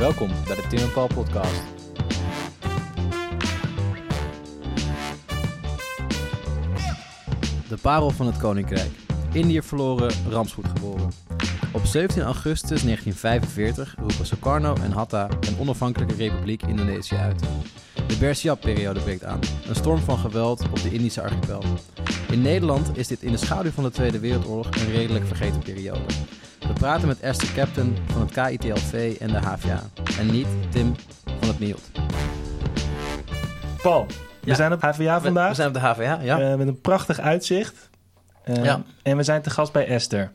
Welkom bij de Tim en Paul podcast. De parel van het koninkrijk. Indiër verloren, rampspoed geboren. Op 17 augustus 1945 roepen Sukarno en Hatta een onafhankelijke republiek Indonesië uit. De Bersiap-periode breekt aan, een storm van geweld op de Indische archipel. In Nederland is dit in de schaduw van de Tweede Wereldoorlog een redelijk vergeten periode. We praten met Esther Captain van het KITLV en de HVA. En niet Tim van het NIOT. Paul, we Ja. zijn op HVA vandaag. we zijn op de HVA, ja. eh, met een prachtig uitzicht. Eh, Ja. En we zijn te gast bij Esther.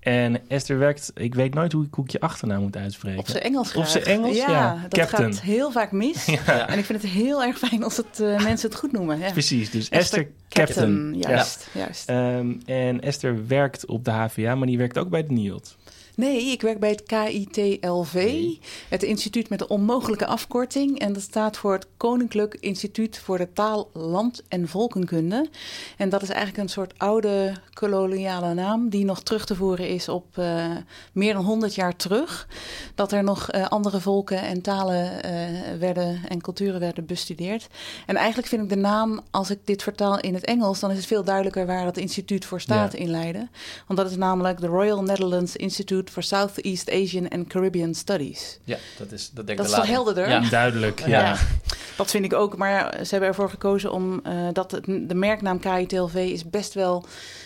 En Esther werkt, ik weet nooit hoe ik hoe ik je achternaam moet uitspreken. Op zijn Engels graag. Op zijn Engels, ja. dat Captain. gaat heel vaak mis. Ja. En ik vind het heel erg fijn als het, eh, mensen het goed noemen. Ja. Precies, dus Esther, Esther Captain. Juist, juist. Ehm, en Esther werkt op de HVA, maar die werkt ook bij de NIOD. Nee, ik werk bij het KITLV, het instituut met de onmogelijke afkorting. En dat staat voor het Koninklijk Instituut voor de Taal, Land en Volkenkunde. En dat is eigenlijk een soort oude koloniale naam die nog terug te voeren is op eh, meer dan 100 jaar terug. Dat er nog eh, andere volken en talen eh, werden en culturen werden bestudeerd. En eigenlijk vind ik de naam, als ik dit vertaal in het Engels, dan is het veel duidelijker waar het instituut voor staat Ja. in Leiden. Want dat is namelijk de Royal Netherlands Institute for Southeast Asian and Caribbean Studies. Ja, dat is dat denk Dat ik is de toch lading. helderder? Ja. Duidelijk, ja. Ja. Dat vind ik ook, maar ze hebben ervoor gekozen om eh, dat het, de merknaam KITLV is best wel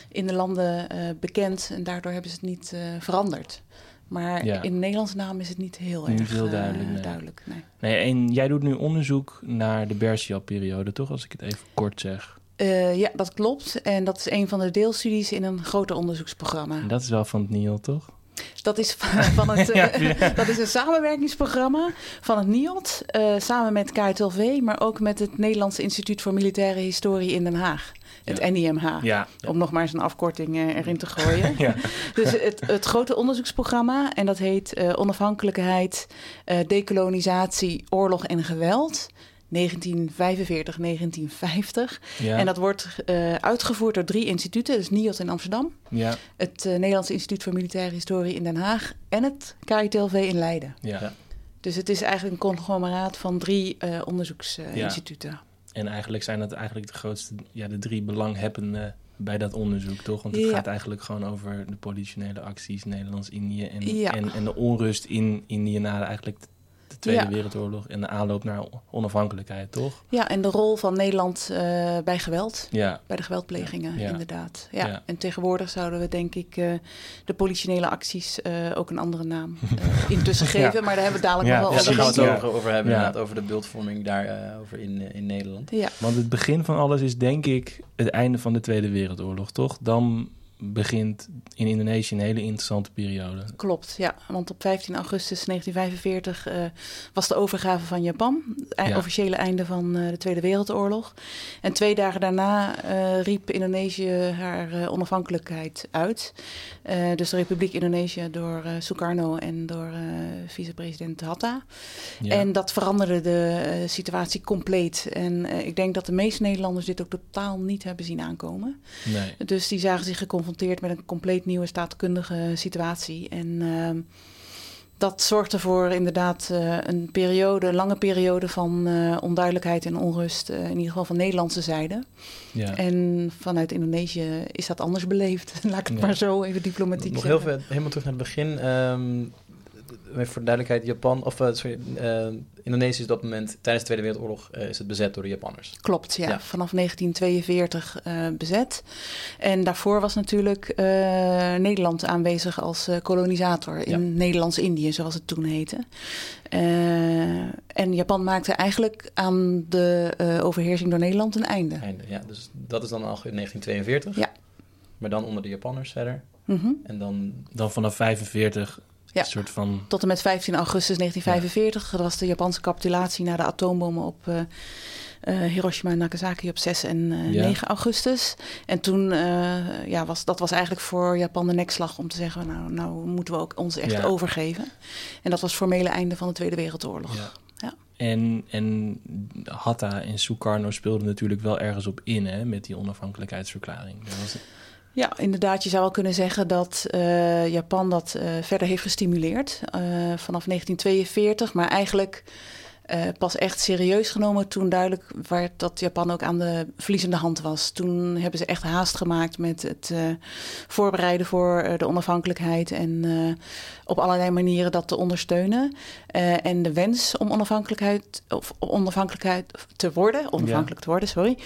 in de landen eh, bekend en daardoor hebben ze het niet eh, veranderd. Maar Ja. in de Nederlandse naam is het niet heel Niet erg heel duidelijk, nee. duidelijk, nee. Nee, en jij doet nu onderzoek naar de Bersiap-periode, toch? Als ik het even kort zeg. Eh, ja, dat klopt. En dat is een van de deelstudies in een groter onderzoeksprogramma. En dat is wel van het NIOD, toch? Dat is van, het, eh, Ja, ja. dat is een samenwerkingsprogramma van het NIOD, eh, samen met KITLV, maar ook met het Nederlandse Instituut voor Militaire Historie in Den Haag. Het Ja. NIMH. Om nog maar eens een afkorting eh, erin te gooien. Ja. Dus het, het grote onderzoeksprogramma, en dat heet Onafhankelijkheid, Dekolonisatie, Oorlog en Geweld. 1945, 1950. Ja. En dat wordt eh, uitgevoerd door drie instituten. Dus NIOD in Amsterdam, ja. het eh, Nederlands Instituut voor Militaire Historie in Den Haag en het KITLV in Leiden. Ja. Dus het is eigenlijk een conglomeraat van drie eh, onderzoeksinstituten. En eigenlijk zijn dat eigenlijk de grootste, ja, de drie belanghebbenden bij dat onderzoek, toch? Want het Ja. gaat eigenlijk gewoon over de politionele acties Nederlands-Indië en, Ja. en, en de onrust in Indië na de- eigenlijk de Tweede Ja. Wereldoorlog en de aanloop naar onafhankelijkheid, toch? Ja, en de rol van Nederland eh, bij geweld. Ja, Bij de geweldplegingen, Ja. inderdaad. Ja. Ja. En tegenwoordig zouden we denk ik eh, de politionele acties eh, ook een andere naam intussen geven. Ja. Maar daar hebben we dadelijk Ja, nog Ja, wel daar gaan we over. het Ja. over, over hebben, Ja. inderdaad, over de beeldvorming daarover in, eh, in Nederland. Ja, want het begin van alles is denk ik het einde van de Tweede Wereldoorlog, toch? Dan begint in Indonesië een hele interessante periode. klopt. Ja, want op 15 augustus 1945 eh, was de overgave van Japan. Het Ja. officiële einde van eh, de Tweede Wereldoorlog. En twee dagen daarna eh, riep Indonesië haar eh, onafhankelijkheid uit. Eh, dus de Republiek Indonesië door eh, Sukarno en door eh, vicepresident Hatta. Ja. En dat veranderde de eh, situatie compleet. En eh, ik denk dat de meeste Nederlanders dit ook totaal niet hebben zien aankomen. nee. Dus die zagen zich geconfronteerd met een compleet nieuwe staatkundige situatie. En ehm, dat zorgde voor inderdaad eh, een periode, een lange periode van onduidelijkheid en onrust. in ieder geval van Nederlandse zijde. Ja. En vanuit Indonesië is dat anders beleefd. Laat ik het Ja. maar zo even diplomatiek Nog heel veel, helemaal terug naar het begin. ehm, even voor de duidelijkheid, Japan, of eh, sorry, eh, Indonesië is op dat moment tijdens de Tweede Wereldoorlog eh, is het bezet door de Japanners. Klopt, ja. Ja. Vanaf 1942 eh, bezet. En daarvoor was natuurlijk Nederland aanwezig als kolonisator in Ja. Nederlands-Indië, zoals het toen heette. En Japan maakte eigenlijk aan de overheersing door Nederland een einde. Einde, ja, dus dat is dan al in 1942. Ja. Maar dan onder de Japanners verder. Mhm. En dan Dan vanaf 45 Ja. een soort van... Tot en met 15 augustus 1945. Dat was de Japanse capitulatie na de atoombommen op eh, eh, Hiroshima en Nagasaki op 6 en eh, Ja. 9 augustus. En toen eh, ja, was dat was eigenlijk voor Japan de nekslag om te zeggen: nou, nou moeten we ook ons echt Ja. overgeven. En dat was het formele einde van de Tweede Wereldoorlog. En, en Hatta en Sukarno speelden natuurlijk wel ergens op in, hè, met die onafhankelijkheidsverklaring. Dat was, Ja, inderdaad. Je zou wel kunnen zeggen dat uh, Japan dat uh, verder heeft gestimuleerd uh, vanaf 1942. Maar eigenlijk uh, pas echt serieus genomen toen duidelijk werd dat Japan ook aan de verliezende hand was. Toen hebben ze echt haast gemaakt met het uh, voorbereiden voor uh, de onafhankelijkheid en op allerlei manieren dat te ondersteunen. en de wens om onafhankelijkheid, of onafhankelijkheid te worden, onafhankelijk ja. te worden, sorry.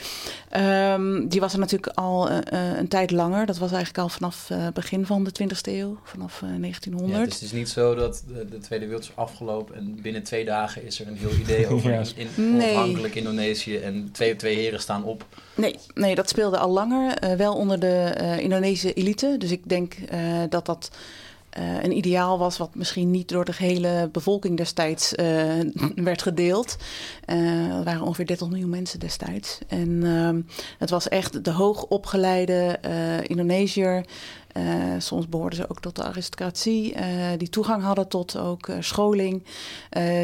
Um, die was er natuurlijk al een tijd langer. Dat was eigenlijk al vanaf begin van de 20e eeuw, vanaf 1900. Ja, dus het is niet zo dat de, de Tweede Wereldoorlog is afgelopen en binnen twee dagen is er een heel idee over ja. in, onafhankelijk nee. Indonesië en twee, twee heren staan op. Nee, nee dat speelde al langer, uh, wel onder de uh, Indonesische elite. Dus ik denk uh, dat dat een ideaal was wat misschien niet door de hele bevolking destijds werd gedeeld. er waren ongeveer 30 miljoen mensen destijds. En ehm, het was echt de hoogopgeleide Indonesiër soms behoorden ze ook tot de aristocratie, uh, die toegang hadden tot ook uh, scholing,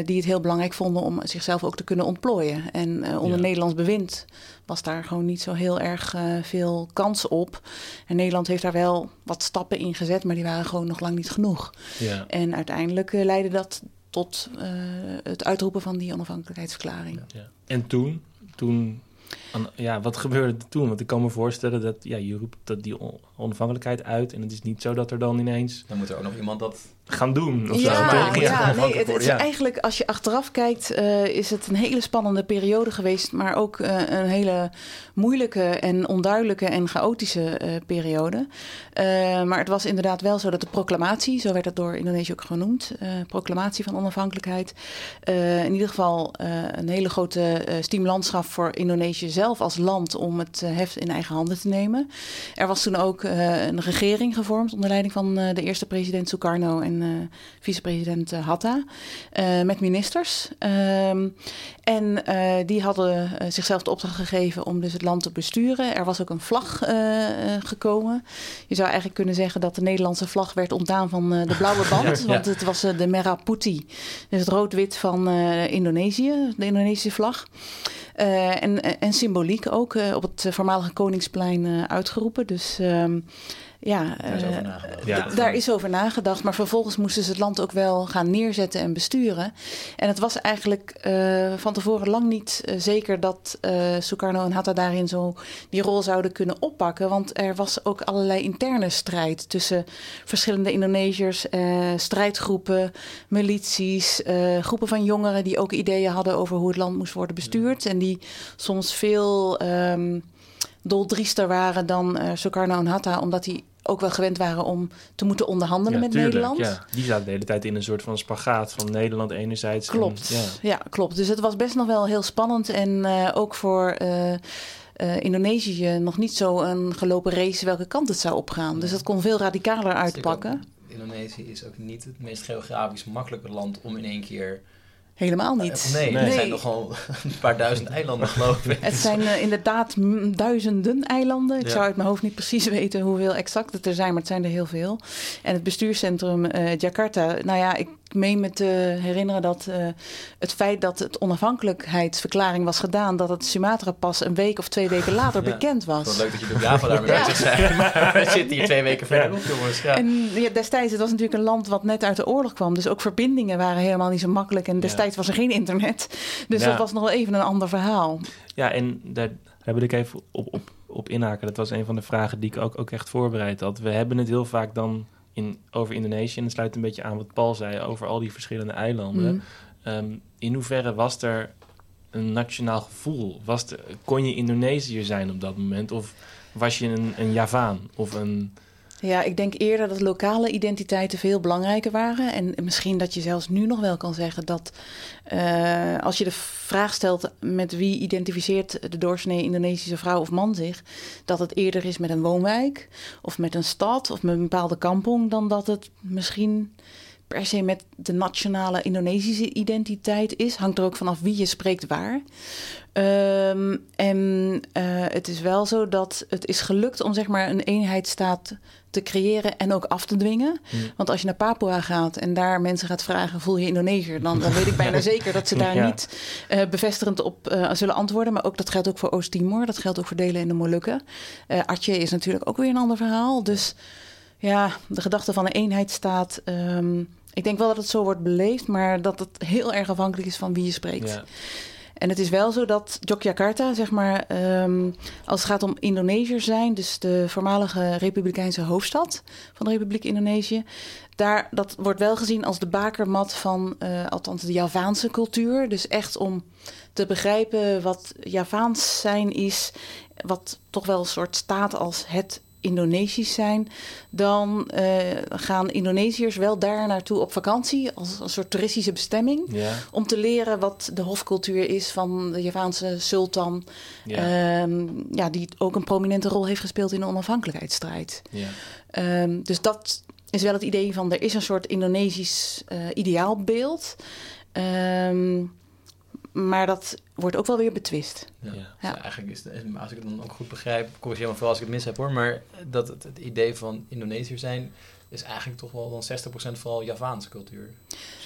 die het heel belangrijk vonden om zichzelf ook te kunnen ontplooien. En onder ja. Nederlands bewind was daar gewoon niet zo heel erg veel kans op. En Nederland heeft daar wel wat stappen in gezet, maar die waren gewoon nog lang niet genoeg. Ja. En uiteindelijk leidde dat tot het uitroepen van die onafhankelijkheidsverklaring. Ja. En toen, toen ja, wat gebeurde er toen? Want ik kan me voorstellen dat ja, je roept dat die onafhankelijkheid uit. En het is niet zo dat er dan ineens. Dan moet er ook nog iemand dat gaan doen. Of ja, zo. ja, ja nee, het, het is eigenlijk, als je achteraf kijkt, uh, is het een hele spannende periode geweest. Maar ook uh, een hele moeilijke en onduidelijke en chaotische uh, periode. maar het was inderdaad wel zo dat de proclamatie, zo werd het door Indonesië ook genoemd, proclamatie van onafhankelijkheid, in ieder geval een hele grote stimulans gaf voor Indonesië zelf als land om het heft in eigen handen te nemen. Er was toen ook een regering gevormd onder leiding van de eerste president Sukarno en uh, vicepresident uh, Hatta uh, met ministers. Um, en die hadden zichzelf de opdracht gegeven om dus het land te besturen. Er was ook een vlag gekomen. Je zou eigenlijk kunnen zeggen dat de Nederlandse vlag werd ontdaan van de blauwe band. ja, want het was de Merah Putih. Dus het rood-wit van Indonesië, de Indonesische vlag. Uh, en, en symboliek ook uh, op het voormalige Koningsplein uitgeroepen. Dus um, ja, daar is, over nagedacht. Ja. daar is over nagedacht. Maar vervolgens moesten ze het land ook wel gaan neerzetten en besturen. En het was eigenlijk uh, van tevoren lang niet uh, zeker dat uh, Sukarno en Hatta daarin zo die rol zouden kunnen oppakken. Want er was ook allerlei interne strijd tussen verschillende Indonesiërs, strijdgroepen, milities, groepen van jongeren die ook ideeën hadden over hoe het land moest worden bestuurd. En die soms veel. Um, doldriester waren dan uh, Sukarno en Hatta, omdat die ook wel gewend waren om te moeten onderhandelen ja, met tuurlijk, Nederland. Ja. Die zaten de hele tijd in een soort van spagaat van Nederland enerzijds. Klopt, en, ja. ja. klopt. Dus het was best nog wel heel spannend en uh, ook voor uh, uh, Indonesië nog niet zo een gelopen race welke kant het zou opgaan. Dus dat kon veel radicaler uitpakken. Indonesië is ook niet het meest geografisch makkelijke land om in één keer Helemaal niet. Nee, nee. er zijn nogal een paar duizend eilanden, geloof ik. Het zijn uh, inderdaad duizenden eilanden. Ik ja. zou uit mijn hoofd niet precies weten hoeveel exact het er zijn, maar het zijn er heel veel. En het bestuurscentrum uh, Jakarta, nou ja, ik meen me te herinneren dat uh, het feit dat het onafhankelijkheidsverklaring was gedaan, dat het Sumatra pas een week of twee weken later ja. bekend was. Wat leuk dat je de Java daarmee ja. bezig zijn. Maar we zitten hier twee weken verder jongens. Ja. En ja, destijds, het was natuurlijk een land wat net uit de oorlog kwam, dus ook verbindingen waren helemaal niet zo makkelijk. En destijds was er geen internet. Dus dat was nog wel even een ander verhaal. Ja, en daar, daar wil ik even op, op, op inhaken. Dat was een van de vragen die ik ook, ook echt voorbereid had. We hebben het heel vaak dan in, over Indonesië. En het sluit een beetje aan wat Paul zei over al die verschillende eilanden. Mm. Um, in hoeverre was er een nationaal gevoel? Was de, kon je Indonesiër zijn op dat moment? Of was je een, een Javaan of een... Ja, ik denk eerder dat lokale identiteiten veel belangrijker waren. En misschien dat je zelfs nu nog wel kan zeggen dat uh, als je de vraag stelt met wie identificeert de doorsnee Indonesische vrouw of man zich, dat het eerder is met een woonwijk of met een stad of met een bepaalde kampong dan dat het misschien per se met de nationale Indonesische identiteit is. Hangt er ook vanaf wie je spreekt waar. Ehm, en eh, het is wel zo dat het is gelukt om zeg maar een eenheidsstaat te creëren en ook af te dwingen. Hmm. Want als je naar Papua gaat en daar mensen gaat vragen: voel je Indonesiër? Dan, dan weet ik bijna zeker dat ze daar Ja. niet eh, bevestigend op eh, zullen antwoorden. Maar ook dat geldt ook voor Oost-Timor. Dat geldt ook voor delen in de Molukken. Eh Aceh is natuurlijk ook weer een ander verhaal. Dus ja, de gedachte van een eenheidsstaat. ehm, ik denk wel dat het zo wordt beleefd, maar dat het heel erg afhankelijk is van wie je spreekt. Ja. En het is wel zo dat Yogyakarta, zeg maar, ehm, als het gaat om Indonesiërs zijn, dus de voormalige republikeinse hoofdstad van de Republiek Indonesië, daar, dat wordt wel gezien als de bakermat van, eh, althans de Javaanse cultuur. Dus echt om te begrijpen wat Javaans zijn is, wat toch wel een soort staat als het Indonesisch zijn, dan eh, gaan Indonesiërs wel daar naartoe op vakantie als een soort toeristische bestemming Ja. om te leren wat de hofcultuur is van de Javaanse sultan. Ja. Ehm, ja, die ook een prominente rol heeft gespeeld in de onafhankelijkheidsstrijd. ja. Ehm, dus dat is wel het idee van er is een soort Indonesisch eh, ideaalbeeld. Ehm, maar dat wordt ook wel weer betwist. Ja. Ja. Dus eigenlijk is het, als ik het dan ook goed begrijp, corrigeer me vooral als ik het mis heb hoor, maar dat het, het idee van Indonesiër zijn is eigenlijk toch wel dan 60% vooral Javaanse cultuur.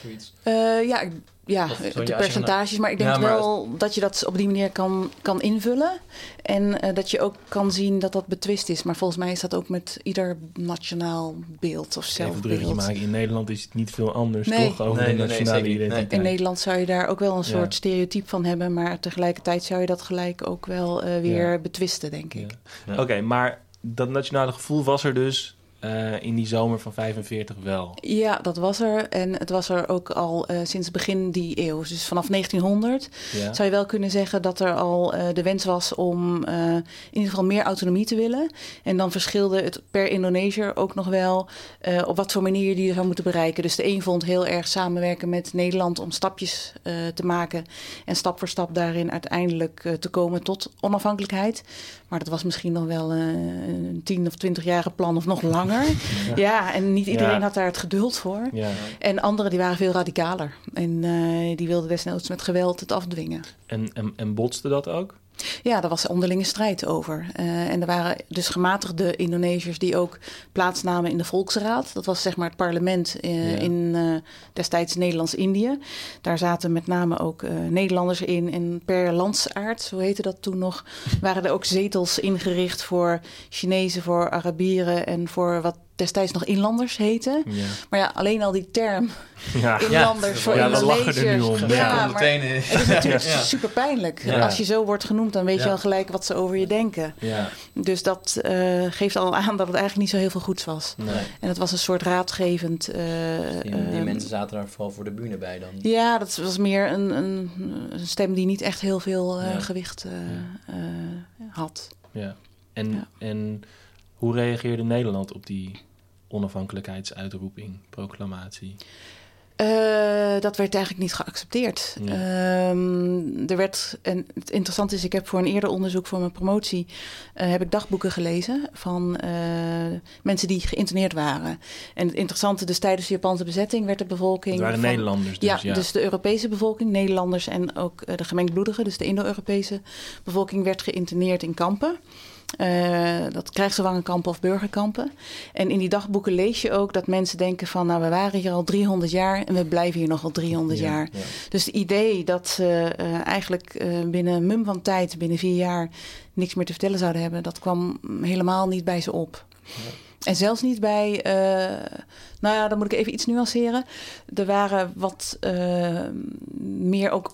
Zoiets. Eh, ja, ja Of de percentages. Maar ik denk Ja, maar wel dat je dat op die manier kan, kan invullen. En eh, dat je ook kan zien dat dat betwist is. Maar volgens mij is dat ook met ieder nationaal beeld of zelfbeeld. maken. In Nederland is het niet veel anders, Nee. toch? Over Nee, de nee, nee, nationale. Nee. identiteit. In Nederland zou je daar ook wel een Ja. soort stereotype van hebben, maar tegelijkertijd zou je dat gelijk ook wel eh, weer Ja. betwisten, denk ik. Ja. Ja. Oké, maar dat nationale gevoel was er dus eh, in die zomer van 45 wel. Ja, dat was er. En het was er ook al eh, sinds begin die eeuw. Dus vanaf 1900 Ja. zou je wel kunnen zeggen dat er al eh, de wens was om in ieder geval meer autonomie te willen. En dan verschilde het per Indonesiër ook nog wel op wat voor manier je die zou moeten bereiken. Dus de een vond heel erg samenwerken met Nederland om stapjes te maken. En stap voor stap daarin uiteindelijk te komen tot onafhankelijkheid. Maar dat was misschien nog wel een tien of twintig jaren plan of nog langer. Ja, en niet iedereen Ja. had daar het geduld voor. Ja. En anderen die waren veel radicaler. En eh, die wilden desnoods met geweld het afdwingen. En, en, en botste dat ook? Ja, daar was onderlinge strijd over. Eh, en er waren dus gematigde Indonesiërs die ook plaatsnamen in de Volksraad. Dat was zeg maar het parlement eh, Ja. in eh, destijds Nederlands-Indië. Daar zaten met name ook Nederlanders in. En per landsaard, zo heette dat toen nog, waren er ook zetels ingericht voor Chinezen, voor Arabieren en voor wat destijds nog inlanders heette. Ja. Maar ja, alleen al die term Ja. inlanders voor Ja, we lachen er nu Indonesiërs. om. Ja, Ja, maar het is natuurlijk Ja. super pijnlijk. Ja. Als je zo wordt genoemd, dan weet je Ja. al gelijk wat ze over je denken. ja. Dus dat eh, geeft al aan dat het eigenlijk niet zo heel veel goeds was. Nee. En het was een soort raadgevend. eh, Die, die eh, mensen zaten daar vooral voor de bühne bij dan. Ja, dat was meer een, een, een stem die niet echt heel veel eh, Ja. gewicht eh, eh, had. Ja. En, Ja. en hoe reageerde Nederland op die onafhankelijkheidsuitroeping, proclamatie? Eh, dat werd eigenlijk niet geaccepteerd. Ja. Ehm, er werd, en het interessante is, ik heb voor een eerder onderzoek voor mijn promotie eh, heb ik dagboeken gelezen van eh, mensen die geïnterneerd waren. En het interessante, dus tijdens de Japanse bezetting werd de bevolking. Het waren van- Nederlanders dus, ja, ja. dus de Europese bevolking, Nederlanders en ook de gemengdbloedigen, dus de Indo-Europese bevolking, werd geïnterneerd in kampen. Eh, dat krijgsgevangenkampen of burgerkampen. En in die dagboeken lees je ook dat mensen denken van... nou, we waren hier al 300 jaar en we blijven hier nog al 300 Ja, jaar. ja. Dus het idee dat ze eh, eigenlijk eh, binnen een mum van tijd, binnen vier jaar... niks meer te vertellen zouden hebben, dat kwam helemaal niet bij ze op. En zelfs niet bij, nou ja, dan moet ik even iets nuanceren. Er waren wat meer ook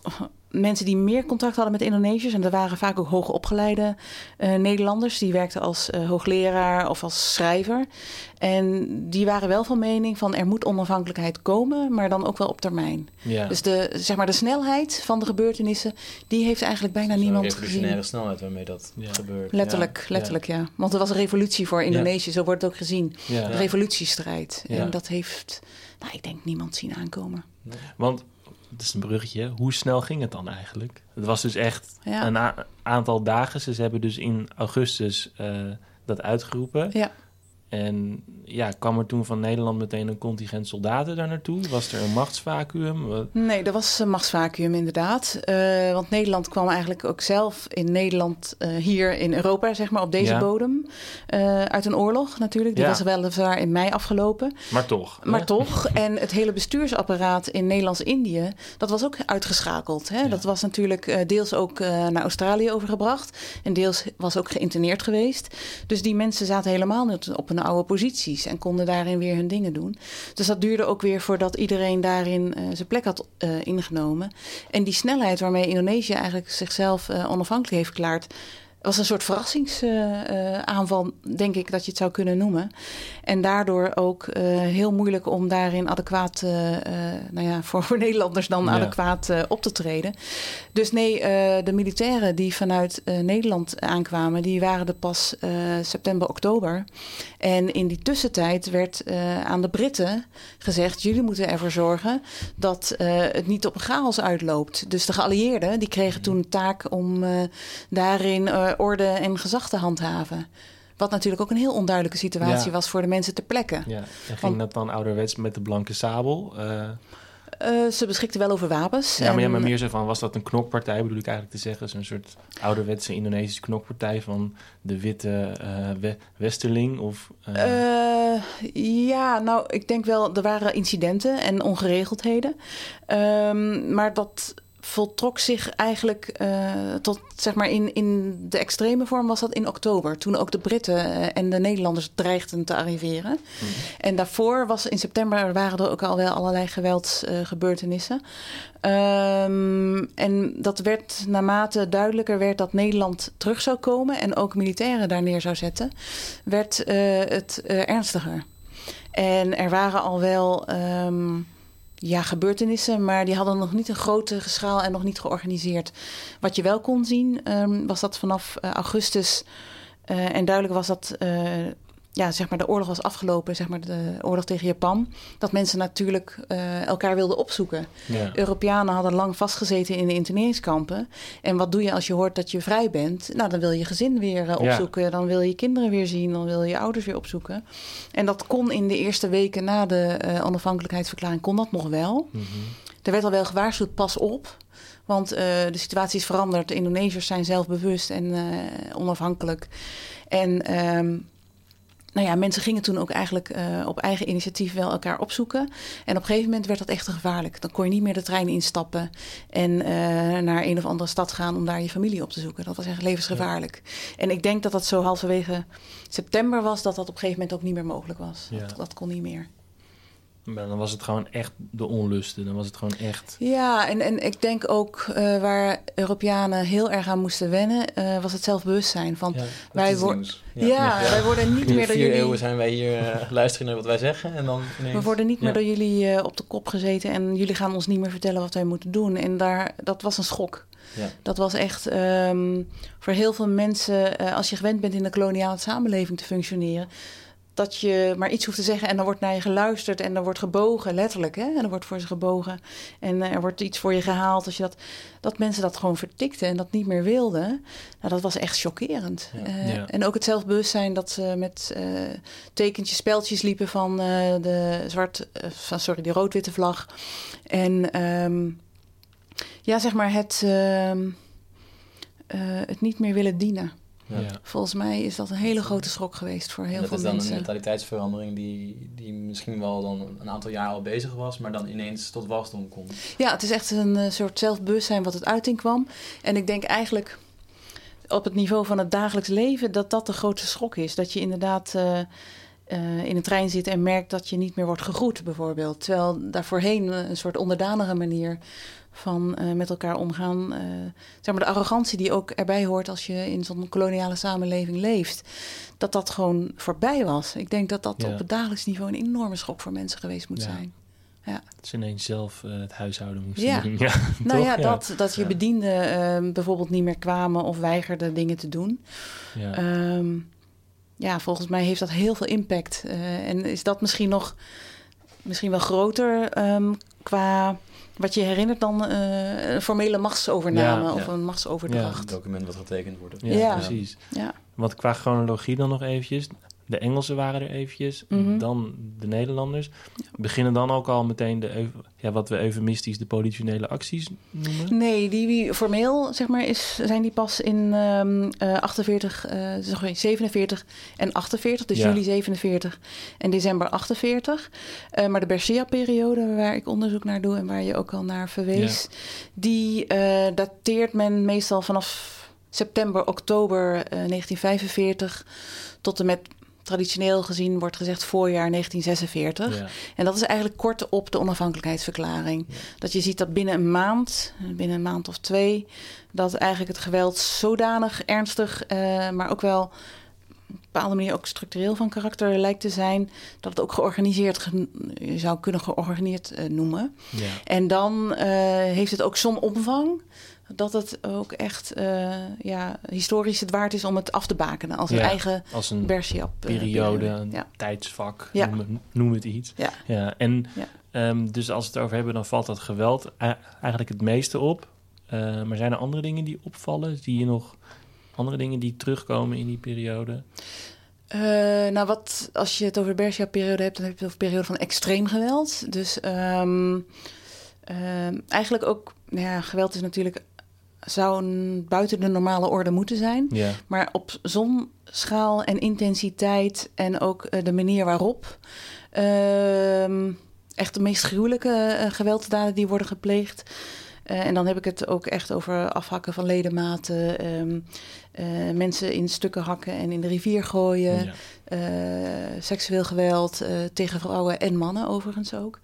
mensen die meer contact hadden met Indonesiërs. En er waren vaak ook hoogopgeleide eh Nederlanders. Die werkten als eh, hoogleraar of als schrijver. En die waren wel van mening van er moet onafhankelijkheid komen, maar dan ook wel op termijn. Ja. Dus de, zeg maar, de snelheid van de gebeurtenissen, die heeft eigenlijk bijna Zo'n niemand revolutionaire gezien. snelheid waarmee dat Ja. gebeurt. Letterlijk, letterlijk ja. Want er was een revolutie voor Indonesië, zo wordt het ook gezien. ja. De revolutiestrijd. Ja. En dat heeft, nou, ik denk, niemand zien aankomen. Want, het is een bruggetje, hoe snel ging het dan eigenlijk? Het was dus echt Ja. een aantal dagen. Ze hebben dus in augustus eh, dat uitgeroepen. Ja. En ja, kwam er toen van Nederland meteen een contingent soldaten daar naartoe? Was er een machtsvacuum? Wat- Nee, er was een machtsvacuum inderdaad. Eh, want Nederland kwam eigenlijk ook zelf in Nederland, eh, hier in Europa, zeg maar, op deze Ja. bodem. eh, uit een oorlog natuurlijk. Die Ja. was weliswaar in mei afgelopen. Maar toch. hè? Maar toch, en het hele bestuursapparaat in Nederlands-Indië, dat was ook uitgeschakeld. Hè? Ja. Dat was natuurlijk deels ook naar Australië overgebracht. En deels was ook geïnterneerd geweest. Dus die mensen zaten helemaal niet op hun oude posities en konden daarin weer hun dingen doen. Dus dat duurde ook weer voordat iedereen daarin eh, zijn plek had eh, ingenomen. En die snelheid waarmee Indonesië eigenlijk zichzelf eh, onafhankelijk heeft verklaard. Was een soort verrassingsaanval, denk ik dat je het zou kunnen noemen. En daardoor ook eh, heel moeilijk om daarin adequaat, eh, eh, nou ja, voor, voor Nederlanders dan Ja. adequaat op te treden. Dus nee, de militairen die vanuit Nederland aankwamen, die waren er pas september, oktober. En in die tussentijd werd aan de Britten gezegd: jullie moeten ervoor zorgen dat het niet op een chaos uitloopt. Dus de geallieerden die kregen toen een taak om daarin orde en gezag te handhaven. Wat natuurlijk ook een heel onduidelijke situatie Ja. was voor de mensen ter plekke. Ja, en ging Want- dat dan ouderwets met de blanke sabel? Eh, Eh, ze beschikten wel over wapens. ja, maar, ja, en- maar meer zo van, was dat een knokpartij, bedoel ik eigenlijk te zeggen? Zo'n soort ouderwetse Indonesische knokpartij van de witte eh, we- westerling? Of, ja, nou, ik denk wel, er waren incidenten en ongeregeldheden. Ehm, maar dat voltrok zich eigenlijk eh, tot, zeg maar, in, in de extreme vorm was dat in oktober. Toen ook de Britten eh, en de Nederlanders dreigden te arriveren. En daarvoor was in september waren er ook al wel allerlei geweldsgebeurtenissen. Ehm, en dat werd naarmate duidelijker werd dat Nederland terug zou komen en ook militairen daar neer zou zetten, werd eh, het eh, ernstiger. En er waren al wel ehm, ja, gebeurtenissen, maar die hadden nog niet een grote schaal en nog niet georganiseerd. Wat je wel kon zien, ehm, was dat vanaf eh, augustus. eh, en duidelijk was dat eh, ja, zeg maar de oorlog was afgelopen, zeg maar de oorlog tegen Japan. Dat mensen natuurlijk eh, elkaar wilden opzoeken. ja. Europeanen hadden lang vastgezeten in de interneringskampen. En wat doe je als je hoort dat je vrij bent? Nou, dan wil je gezin weer eh, Ja. opzoeken. Dan wil je kinderen weer zien. Dan wil je ouders weer opzoeken. En dat kon in de eerste weken na de eh, onafhankelijkheidsverklaring kon dat nog wel. Mhm. Er werd al wel gewaarschuwd, pas op. Want de situatie is veranderd. De Indonesiërs zijn zelfbewust en onafhankelijk. En ehm, nou ja, mensen gingen toen ook eigenlijk eh, op eigen initiatief wel elkaar opzoeken. En op een gegeven moment werd dat echt gevaarlijk. Dan kon je niet meer de trein instappen en eh, naar een of andere stad gaan om daar je familie op te zoeken. Dat was echt levensgevaarlijk. En ik denk dat dat zo halverwege september was, dat dat op een gegeven moment ook niet meer mogelijk was. Ja. Dat, dat kon niet meer. Maar dan was het gewoon echt de onlusten. Dan was het gewoon echt... Ja, en, en ik denk ook eh, waar Europeanen heel erg aan moesten wennen, eh, was het zelfbewustzijn. Van, Ja. wij, Dat is wor- nieuws. ja, wij worden niet meer door Vier eeuwen jullie, zijn wij hier eh, luisteren naar wat wij zeggen en dan ineens... we worden niet meer door jullie op de kop gezeten en jullie gaan ons niet meer vertellen wat wij moeten doen. En daar, dat was een schok. Ja. Dat was echt ehm, voor heel veel mensen, als je gewend bent in de koloniale samenleving te functioneren, dat je maar iets hoeft te zeggen en dan wordt naar je geluisterd en er wordt gebogen, letterlijk. Hè? En er wordt voor ze gebogen en eh, er wordt iets voor je gehaald. Als je dat, dat mensen dat gewoon vertikten en dat niet meer wilden, nou, dat was echt chockerend. Ja. Eh, Ja. En ook het zelfbewustzijn dat ze met eh, tekentjes, speltjes liepen van de zwart, van, sorry, die rood-witte vlag. En ehm, ja, zeg maar het, ehm, eh, het niet meer willen dienen. Ja. Volgens mij is dat een hele grote schok geweest voor heel dat veel is dan mensen. een mentaliteitsverandering die, die misschien wel dan een aantal jaar al bezig was, maar dan ineens tot wasdom komt. Ja, het is echt een eh, soort zelfbewustzijn wat het uiting kwam. En ik denk eigenlijk op het niveau van het dagelijks leven dat dat de grootste schok is. Dat je inderdaad eh, eh, in een trein zit en merkt dat je niet meer wordt gegroet, bijvoorbeeld. Terwijl daarvoorheen een soort onderdanige manier van eh, met elkaar omgaan. eh, zeg maar de arrogantie die ook erbij hoort als je in zo'n koloniale samenleving leeft. Dat dat gewoon voorbij was. Ik denk dat dat Ja. op het dagelijks niveau een enorme schok voor mensen geweest moet Ja. zijn. Dat ze ineens zelf eh, het huishouden moesten Ja. doen. Ja, Nou ja, dat, dat je Ja. bedienden ehm, bijvoorbeeld niet meer kwamen of weigerden dingen te doen. Ja. Ehm, ja, volgens mij heeft dat heel veel impact. En is dat misschien nog misschien wel groter ehm, qua wat je herinnert dan eh, een formele machtsovername Ja, of ja. een Een machtsoverdracht. document wat getekend wordt. Ja, Ja. precies. Ja. Want qua chronologie dan nog eventjes. De Engelsen waren er eventjes, Mhm. dan de Nederlanders. Beginnen dan ook al meteen de, ja, wat we eufemistisch de politionele acties noemen? Nee, die formeel zeg maar, is, zijn die pas in eh, 48, eh, sorry, 47 en 48, dus Ja. juli 47 en december 48. Eh, maar de Bercia-periode, waar ik onderzoek naar doe en waar je ook al naar verwees, die eh, dateert men meestal vanaf september, oktober eh, 1945 tot en met traditioneel gezien wordt gezegd voorjaar 1946. Ja. En dat is eigenlijk kort op de onafhankelijkheidsverklaring. Ja. Dat je ziet dat binnen een maand, binnen een maand of twee, dat eigenlijk het geweld zodanig ernstig, eh, maar ook wel op een bepaalde manier ook structureel van karakter lijkt te zijn, dat het ook georganiseerd, je zou kunnen georganiseerd eh, noemen. Ja. En dan eh, heeft het ook zo'n omvang dat het ook echt eh, ja, historisch het waard is om het af te bakenen als een eigen Als een Bersiap. eh, periode, een Ja. tijdsvak, Ja. noem, noem het iets. Ja. Ja, en ehm, dus als we het over hebben, dan valt dat geweld eigenlijk het meeste op. Eh, maar zijn er andere dingen die opvallen? Zie je nog andere dingen die terugkomen in die periode? Nou, wat, als je het over de Bersia-periode hebt, dan heb je het over een periode van extreem geweld. Dus ehm, ehm, eigenlijk ook, nou ja, geweld is natuurlijk, zou een, buiten de normale orde moeten zijn. Ja, Maar op zo'n schaal en intensiteit en ook eh, de manier waarop. ehm, echt de meest gruwelijke eh, gewelddaden die worden gepleegd. Eh, en dan heb ik het ook echt over afhakken van ledematen, ehm, eh, mensen in stukken hakken en in de rivier gooien, ja. eh, seksueel geweld eh, tegen vrouwen en mannen overigens ook.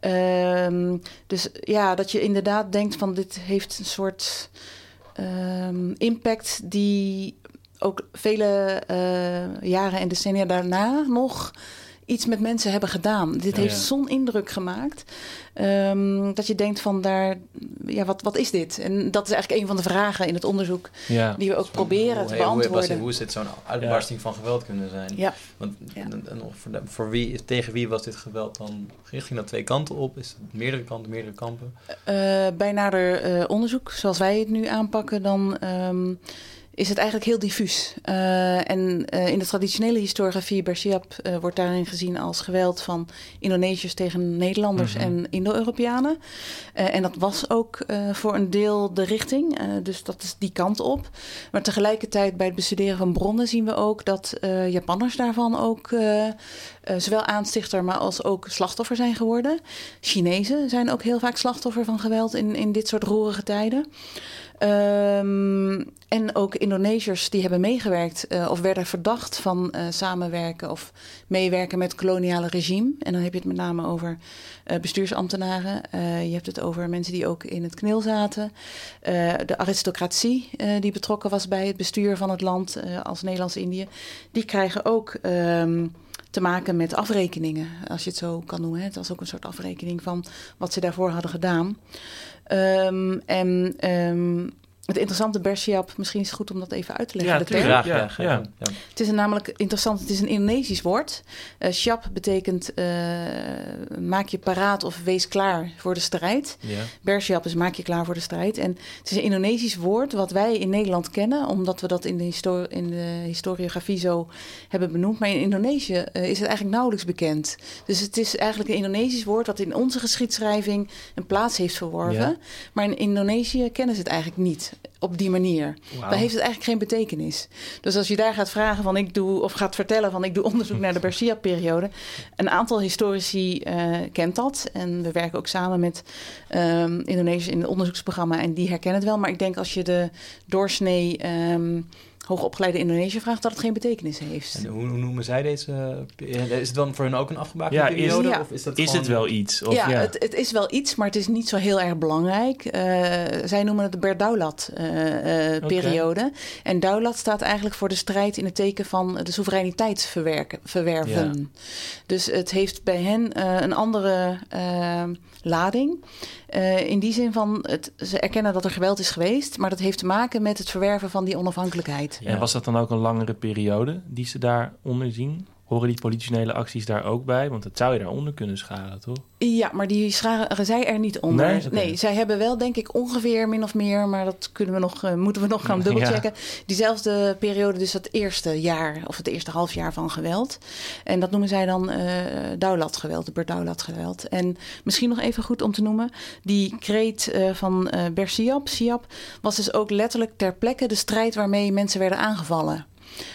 Ehm, dus ja, dat je inderdaad denkt van dit heeft een soort ehm, impact die ook vele jaren en decennia daarna nog iets met mensen hebben gedaan. Dit Ja, heeft ja. zo'n indruk gemaakt ehm, dat je denkt van daar, ja, wat, wat is dit? En dat is eigenlijk een van de vragen in het onderzoek ja. die we ook proberen hoe, te hoe- hoe- beantwoorden. Hoe is dit zo'n uitbarsting van geweld kunnen zijn? Ja. Want Ja. en, voor, de- voor wie, tegen wie was dit geweld dan gericht? Ging dat twee kanten op? Is het meerdere kanten, meerdere kampen? Eh, bij nader eh, onderzoek, zoals wij het nu aanpakken, dan ehm, is het eigenlijk heel diffuus. Eh, en eh, in de traditionele historiografie, Bersiap eh, wordt daarin gezien als geweld van Indonesiërs tegen Nederlanders Mhm. en Indo-Europeanen. En dat was ook voor een deel de richting, dus dat is die kant op. Maar tegelijkertijd bij het bestuderen van bronnen zien we ook dat Japanners daarvan ook zowel aanstichter, maar als ook slachtoffer zijn geworden. Chinezen zijn ook heel vaak slachtoffer van geweld in, in dit soort roerige tijden. Ehm, en ook Indonesiërs die hebben meegewerkt eh, of werden verdacht van eh, samenwerken of meewerken met het koloniale regime. En dan heb je het met name over eh, bestuursambtenaren. Je hebt het over mensen die ook in het knil zaten. De aristocratie die betrokken was bij het bestuur van het land als Nederlands-Indië. Die krijgen ook ehm, te maken met afrekeningen, als je het zo kan noemen. Het was ook een soort afrekening van wat ze daarvoor hadden gedaan. Ehm, en ehm, het interessante Bersiap, misschien is het goed om dat even uit te leggen. Ja, de tuurlijk. Graag, Ja, ja. graag, ja. ja. Het is een namelijk interessant, het is een Indonesisch woord. Eh Siap betekent eh, maak je paraat of wees klaar voor de strijd. Ja. Bersiap is maak je klaar voor de strijd. En het is een Indonesisch woord wat wij in Nederland kennen, omdat we dat in de, in de historiografie zo hebben benoemd. Maar in Indonesië eh, is het eigenlijk nauwelijks bekend. Dus het is eigenlijk een Indonesisch woord dat in onze geschiedschrijving een plaats heeft verworven. Ja. Maar in Indonesië kennen ze het eigenlijk niet op die manier. Daar heeft het eigenlijk geen betekenis. Dus als je daar gaat vragen van ik doe, of gaat vertellen van ik doe onderzoek naar de Bersia-periode. Een aantal historici eh, kent dat. En we werken ook samen met ehm Indonesiërs in het onderzoeksprogramma en die herkennen het wel. Maar ik denk als je de doorsnee ehm, hoogopgeleide Indonesiër vraagt, dat het geen betekenis heeft. En hoe, hoe noemen zij deze? eh, Is het dan voor hun ook een afgebakende Ja, is- periode? Ja. Of is dat Is gewoon- het wel iets? Of, ja, ja, Het, het is wel iets, maar het is niet zo heel erg belangrijk. Eh, zij noemen het de Berdaulat-periode. en Daulat staat eigenlijk voor de strijd in het teken van de soevereiniteit verwerken, verwerven. Dus het heeft bij hen eh, een andere eh, lading. Eh, in die zin van, het, ze erkennen dat er geweld is geweest... maar dat heeft te maken met het verwerven van die onafhankelijkheid. En was dat dan ook een langere periode die ze daaronder zien? Horen die politionele acties daar ook bij? Want dat zou je daaronder kunnen scharen, toch? Ja, maar die scharen zij er niet onder. Nee? Nee, zij hebben wel denk ik ongeveer min of meer, maar dat kunnen we nog, eh, moeten we nog gaan Ja. dubbelchecken. Diezelfde periode, dus het eerste jaar of het eerste half jaar van geweld. En dat noemen zij dan eh Daulat-geweld, de Bert Daulat-geweld. En misschien nog even goed om te noemen, die kreet eh, van Bersiap, Siap, was dus ook letterlijk ter plekke de strijd waarmee mensen werden aangevallen.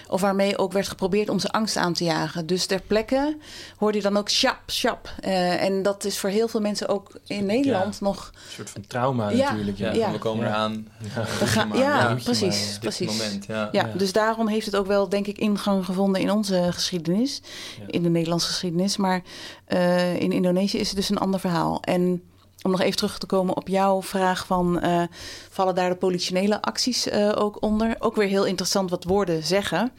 Of waarmee ook werd geprobeerd om ze angst aan te jagen. Dus ter plekke hoorde je dan ook sjap, sjap. Eh, en dat is voor heel veel mensen ook in Nederland nog... Een soort van trauma Ja. natuurlijk. Ja. Ja, Ja. van we komen Ja. eraan. Ja. We gaan- precies, precies. moment, ja. Ja, Ja. dus daarom heeft het ook wel, denk ik, ingang gevonden in onze geschiedenis. Ja. In de Nederlandse geschiedenis. Maar eh, in Indonesië is het dus een ander verhaal. En om nog even terug te komen op jouw vraag van... eh, vallen daar de politionele acties eh, ook onder? Ook weer heel interessant wat woorden zeggen.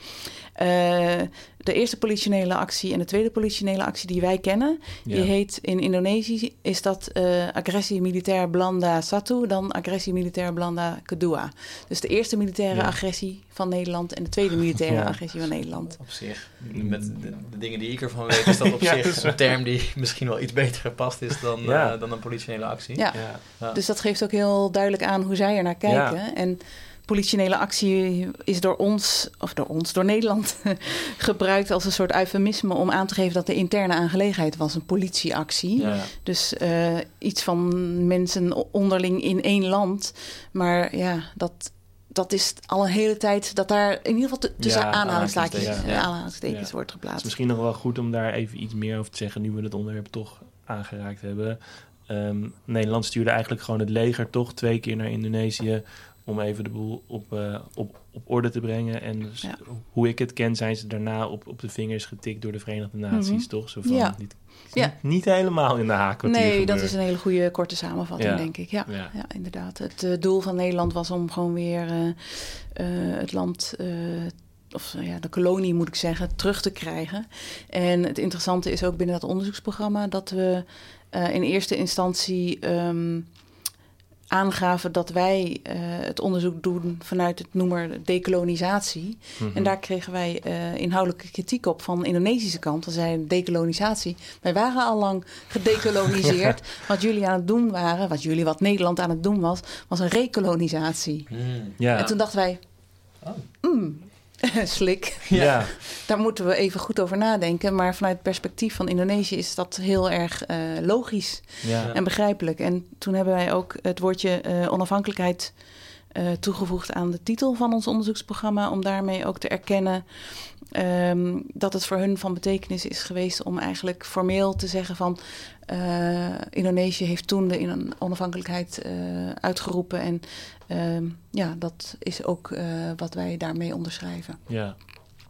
Eh, de eerste politionele actie en de tweede politionele actie die wij kennen... Ja. die heet in Indonesië is dat eh, agressie militair Blanda Satu... dan agressie militair Blanda Kedua. Dus de eerste militaire Ja. agressie van Nederland... en de tweede militaire Ja. agressie van Nederland. Op zich, met de, de dingen die ik ervan weet, is dat op Ja, zich is een term die misschien wel iets beter gepast is dan, Ja. eh, dan een politionele actie. Ja. Ja. Ja. Dus dat geeft ook heel duidelijk aan hoe zij er naar kijken. En politionele actie is door ons, of door ons, door Nederland gebruikt als een soort eufemisme om aan te geven dat de interne aangelegenheid was, een politieactie. Ja. Dus eh, iets van mensen onderling in één land. Maar ja, dat, dat is al een hele tijd dat daar in ieder geval tussen Ja, aanhalingstekens, aanhalingstekens, wordt Het geplaatst. is misschien nog wel goed om daar even iets meer over te zeggen, nu we het onderwerp toch aangeraakt hebben. Ehm, Nederland stuurde eigenlijk gewoon het leger toch twee keer naar Indonesië om even de boel op, eh, op, op orde te brengen. En dus Ja. hoe ik het ken, zijn ze daarna op, op de vingers getikt door de Verenigde Naties, Mhm. toch? Zo van, Ja. niet, Ja. niet, helemaal in de haak Nee, dat is een hele goede korte samenvatting, denk ik. Ja, Ja. inderdaad. Het eh, doel van Nederland was om gewoon weer eh, het land, of ja, de kolonie moet ik zeggen, terug te krijgen. En het interessante is ook binnen dat onderzoeksprogramma dat we in eerste instantie ehm, aangaven dat wij eh, het onderzoek doen vanuit het noemer dekolonisatie. Mhm. En daar kregen wij eh, inhoudelijke kritiek op van de Indonesische kant. We zeiden dekolonisatie. Wij waren al lang gedekoloniseerd. Wat jullie aan het doen waren, wat jullie, wat Nederland aan het doen was, was een rekolonisatie. Hmm. ja. En toen dachten wij, Oh. mm, slik. ja. Daar moeten we even goed over nadenken. Maar vanuit het perspectief van Indonesië is dat heel erg eh, logisch Ja. en begrijpelijk. En toen hebben wij ook het woordje eh, onafhankelijkheid eh, toegevoegd aan de titel van ons onderzoeksprogramma. Om daarmee ook te erkennen ehm, dat het voor hun van betekenis is geweest om eigenlijk formeel te zeggen van eh, Indonesië heeft toen de onafhankelijkheid eh, uitgeroepen. En ehm, ja, dat is ook wat wij daarmee onderschrijven. ja.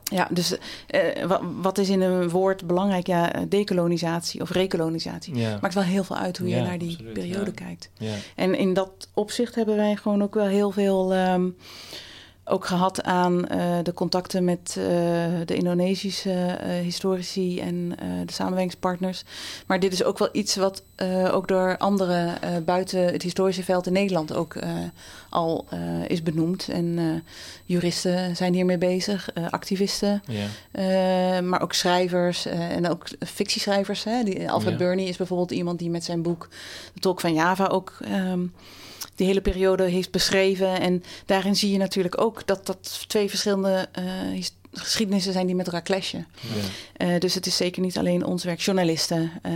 Ja, dus eh, wa- wat is in een woord belangrijk? Ja, eh, dekolonisatie of rekolonisatie. Ja. Maakt wel heel veel uit hoe je Ja, naar die absoluut, periode ja. kijkt. ja. En in dat opzicht hebben wij gewoon ook wel heel veel ehm, ook gehad aan eh, de contacten met eh, de Indonesische eh, historici en de samenwerkingspartners. Maar dit is ook wel iets wat ook door anderen buiten het historische veld in Nederland ook al is benoemd. En juristen zijn hiermee bezig, activisten. ja. Maar ook schrijvers en ook fictieschrijvers. Hè? Die, Alfred Ja. Burney is bijvoorbeeld iemand die met zijn boek De Tolk van Java ook ehm, die hele periode heeft beschreven. En daarin zie je natuurlijk ook dat dat twee verschillende his- geschiedenissen zijn die met elkaar clashen. ja. Eh, dus het is zeker niet alleen ons werk. Journalisten, eh,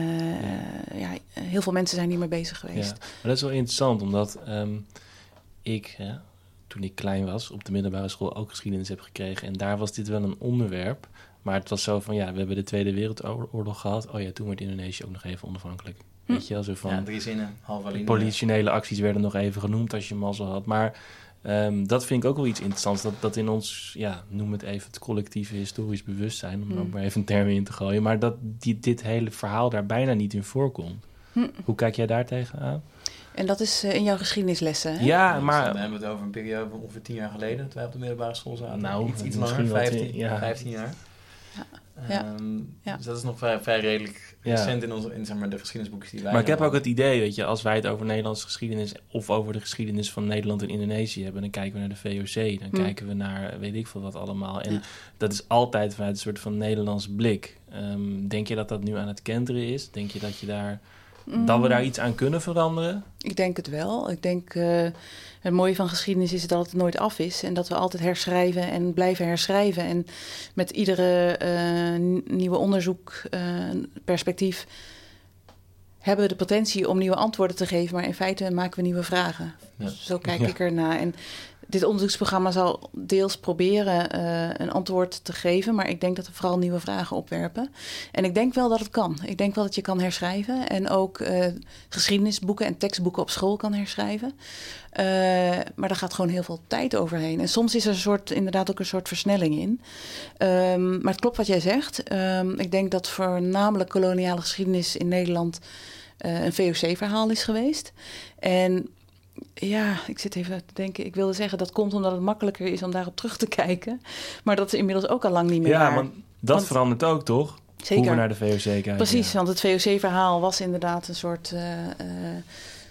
ja. heel veel mensen zijn hiermee bezig geweest. Ja, maar dat is wel interessant, omdat ehm, ik, hè, toen ik klein was, op de middelbare school ook geschiedenis heb gekregen. En daar was dit wel een onderwerp. Maar het was zo van, ja, we hebben de Tweede Wereldoorlog gehad. Oh ja, toen werd Indonesië ook nog even onafhankelijk. Hm. Weet je wel, zo van... Ja, drie zinnen, halve linie. politionele acties werden nog even genoemd als je mazzel had. Maar ehm, dat vind ik ook wel iets interessants. Dat, dat in ons, ja, noem het even het collectieve historisch bewustzijn, om er ook maar even een term in te gooien. Maar dat die, dit hele verhaal daar bijna niet in voorkomt. Hm. Hoe kijk jij daar tegenaan? En dat is eh, in jouw geschiedenislessen. Hè? Ja, Dus maar Dan hebben we het over een periode van ongeveer tien jaar geleden, toen wij op de middelbare school zaten. Nou, iets, iets misschien langer, wel 15, tien- ja. 15 jaar. Ja. Ehm, Ja. Dus dat is nog vrij, vrij redelijk Ja. recent in, onze, in zeg maar, de geschiedenisboekjes die wij Maar ik heb ook het idee, weet je, als wij het over Nederlandse geschiedenis of over de geschiedenis van Nederland en Indonesië hebben, dan kijken we naar de VOC, dan Hmm. kijken we naar weet ik veel wat allemaal. En Ja. dat is altijd vanuit een soort van Nederlands blik. Ehm, denk je dat dat nu aan het kenteren is? Denk je dat, je daar, dat we daar iets aan kunnen veranderen? Ik denk het wel. Ik denk uh, het mooie van geschiedenis is dat het nooit af is en dat we altijd herschrijven en blijven herschrijven. En met iedere uh, nieuwe onderzoek, uh, perspectief, hebben we de potentie om nieuwe antwoorden te geven, maar in feite maken we nieuwe vragen. Ja. Zo kijk ja. ik ernaar. En dit onderzoeksprogramma zal deels proberen uh, een antwoord te geven, maar ik denk dat we vooral nieuwe vragen opwerpen. En ik denk wel dat het kan. Ik denk wel dat je kan herschrijven en ook uh, geschiedenisboeken en tekstboeken op school kan herschrijven. Uh, maar daar gaat gewoon heel veel tijd overheen. En soms is er een soort, inderdaad ook een soort versnelling in. Um, maar het klopt wat jij zegt. Um, ik denk dat voornamelijk koloniale geschiedenis in Nederland een VOC-verhaal is geweest. En ja, ik zit even te denken. Ik wilde zeggen dat komt omdat het makkelijker is om daarop terug te kijken. Maar dat is inmiddels ook al lang niet meer. Ja, waar. want dat want, verandert ook, toch? Zeker. Hoe we naar de VOC kijken. Precies, ja. want het VOC-verhaal was inderdaad een soort uh, uh,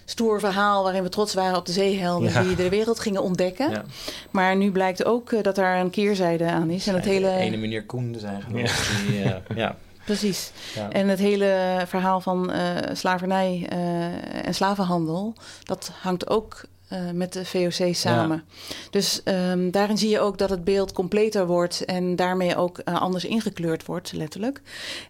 stoer verhaal waarin we trots waren op de zeehelden ja. die de wereld gingen ontdekken. Ja. Maar nu blijkt ook uh, dat daar een keerzijde aan is. En het hele... ene meneer Koen dus eigenlijk. Ja. Die, uh, ja. Precies. Ja. En het hele verhaal van uh, slavernij uh, en slavenhandel, dat hangt ook uh, met de VOC samen. Ja. Dus um, daarin zie je ook dat het beeld completer wordt en daarmee ook anders ingekleurd wordt, letterlijk.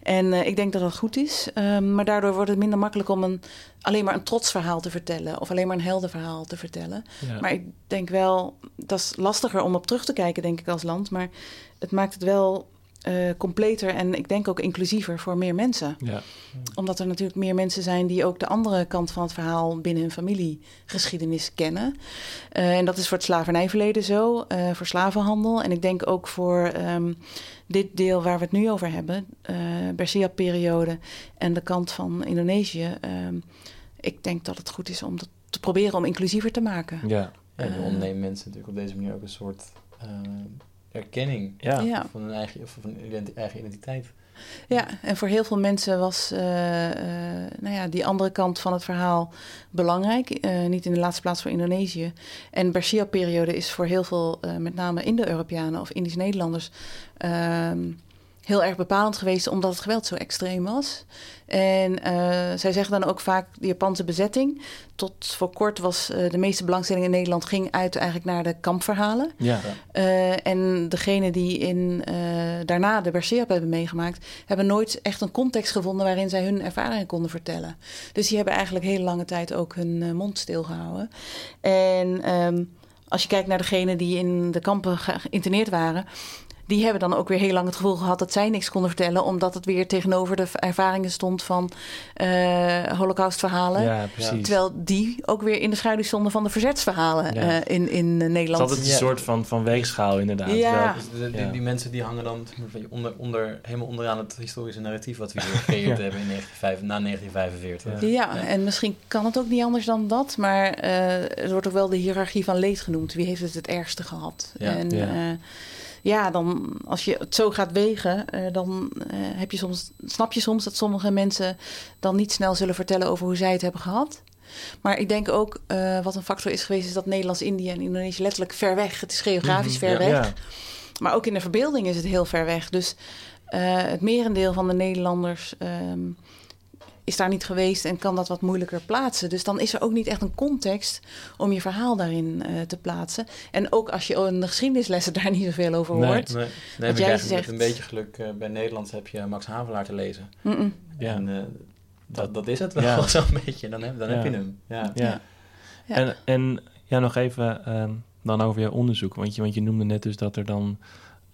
En ik denk dat dat goed is, um, maar daardoor wordt het minder makkelijk om een, alleen maar een trotsverhaal te vertellen of alleen maar een heldenverhaal te vertellen. Ja. Maar ik denk wel, dat is lastiger om op terug te kijken, denk ik, als land, maar het maakt het wel uh, completer en ik denk ook inclusiever voor meer mensen. Ja. Omdat er natuurlijk meer mensen zijn die ook de andere kant van het verhaal binnen hun familiegeschiedenis kennen. Uh, en dat is voor het slavernijverleden zo, uh, voor slavenhandel. En ik denk ook voor um, dit deel waar we het nu over hebben, uh, Bersiap-periode en de kant van Indonesië. Um, ik denk dat het goed is om dat te proberen om inclusiever te maken. Ja, en we ontnemen mensen natuurlijk op deze manier ook een soort erkenning ja. Ja. van hun eigen, of van hun eigen identiteit. Ja, en voor heel veel mensen was uh, uh, nou ja, die andere kant van het verhaal belangrijk. Uh, niet in de laatste plaats voor Indonesië. En Bersia-periode is voor heel veel, met name Indo-Europeanen of Indisch-Nederlanders, ehm, heel erg bepalend geweest omdat het geweld zo extreem was. En uh, zij zeggen dan ook vaak de Japanse bezetting. Tot voor kort was uh, de meeste belangstelling in Nederland ging uit eigenlijk naar de kampverhalen. Ja. Uh, en degenen die in, daarna de Berseap hebben meegemaakt, hebben nooit echt een context gevonden waarin zij hun ervaringen konden vertellen. Dus die hebben eigenlijk hele lange tijd ook hun mond stilgehouden. En um, als je kijkt naar degenen die in de kampen geïnterneerd waren, die hebben dan ook weer heel lang het gevoel gehad dat zij niks konden vertellen, omdat het weer tegenover de ervaringen stond van uh, holocaustverhalen. Ja, precies. Terwijl die ook weer in de schaduw stonden van de verzetsverhalen ja. uh, in, in Nederland. Het is altijd een ja. soort van, van weegschaal, inderdaad. Ja. Dus de, die, die, mensen die hangen dan onder, onder, helemaal onderaan het historische narratief wat we hier gecreëerd hebben in 19, na 1945. Ja. en misschien kan het ook niet anders dan dat, maar uh, er wordt ook wel de hiërarchie van leed genoemd. Wie heeft het het ergste gehad? En, ja, dan als je het zo gaat wegen, uh, dan uh, heb je soms, snap je soms dat sommige mensen dan niet snel zullen vertellen over hoe zij het hebben gehad. Maar ik denk ook, uh, wat een factor is geweest, is dat Nederlands-Indië en Indonesië letterlijk ver weg. Het is geografisch Mhm, ver ja, weg. ja. Maar ook in de verbeelding is het heel ver weg. Dus het merendeel van de Nederlanders um, is daar niet geweest en kan dat wat moeilijker plaatsen. Dus dan is er ook niet echt een context om je verhaal daarin uh, te plaatsen. En ook als je in de geschiedenislessen daar niet zoveel over nee, hoort. Nee, nee heb ik eigenlijk zegt... met een beetje geluk uh, bij Nederlands heb je Max Havelaar te lezen. Mm -mm. Ja. En uh, dat, dat is het wel ja. zo'n beetje. Dan, heb, dan ja. heb je hem. Ja. ja. En, en ja, nog even uh, dan over je onderzoek. Want je, want je noemde net dus dat er dan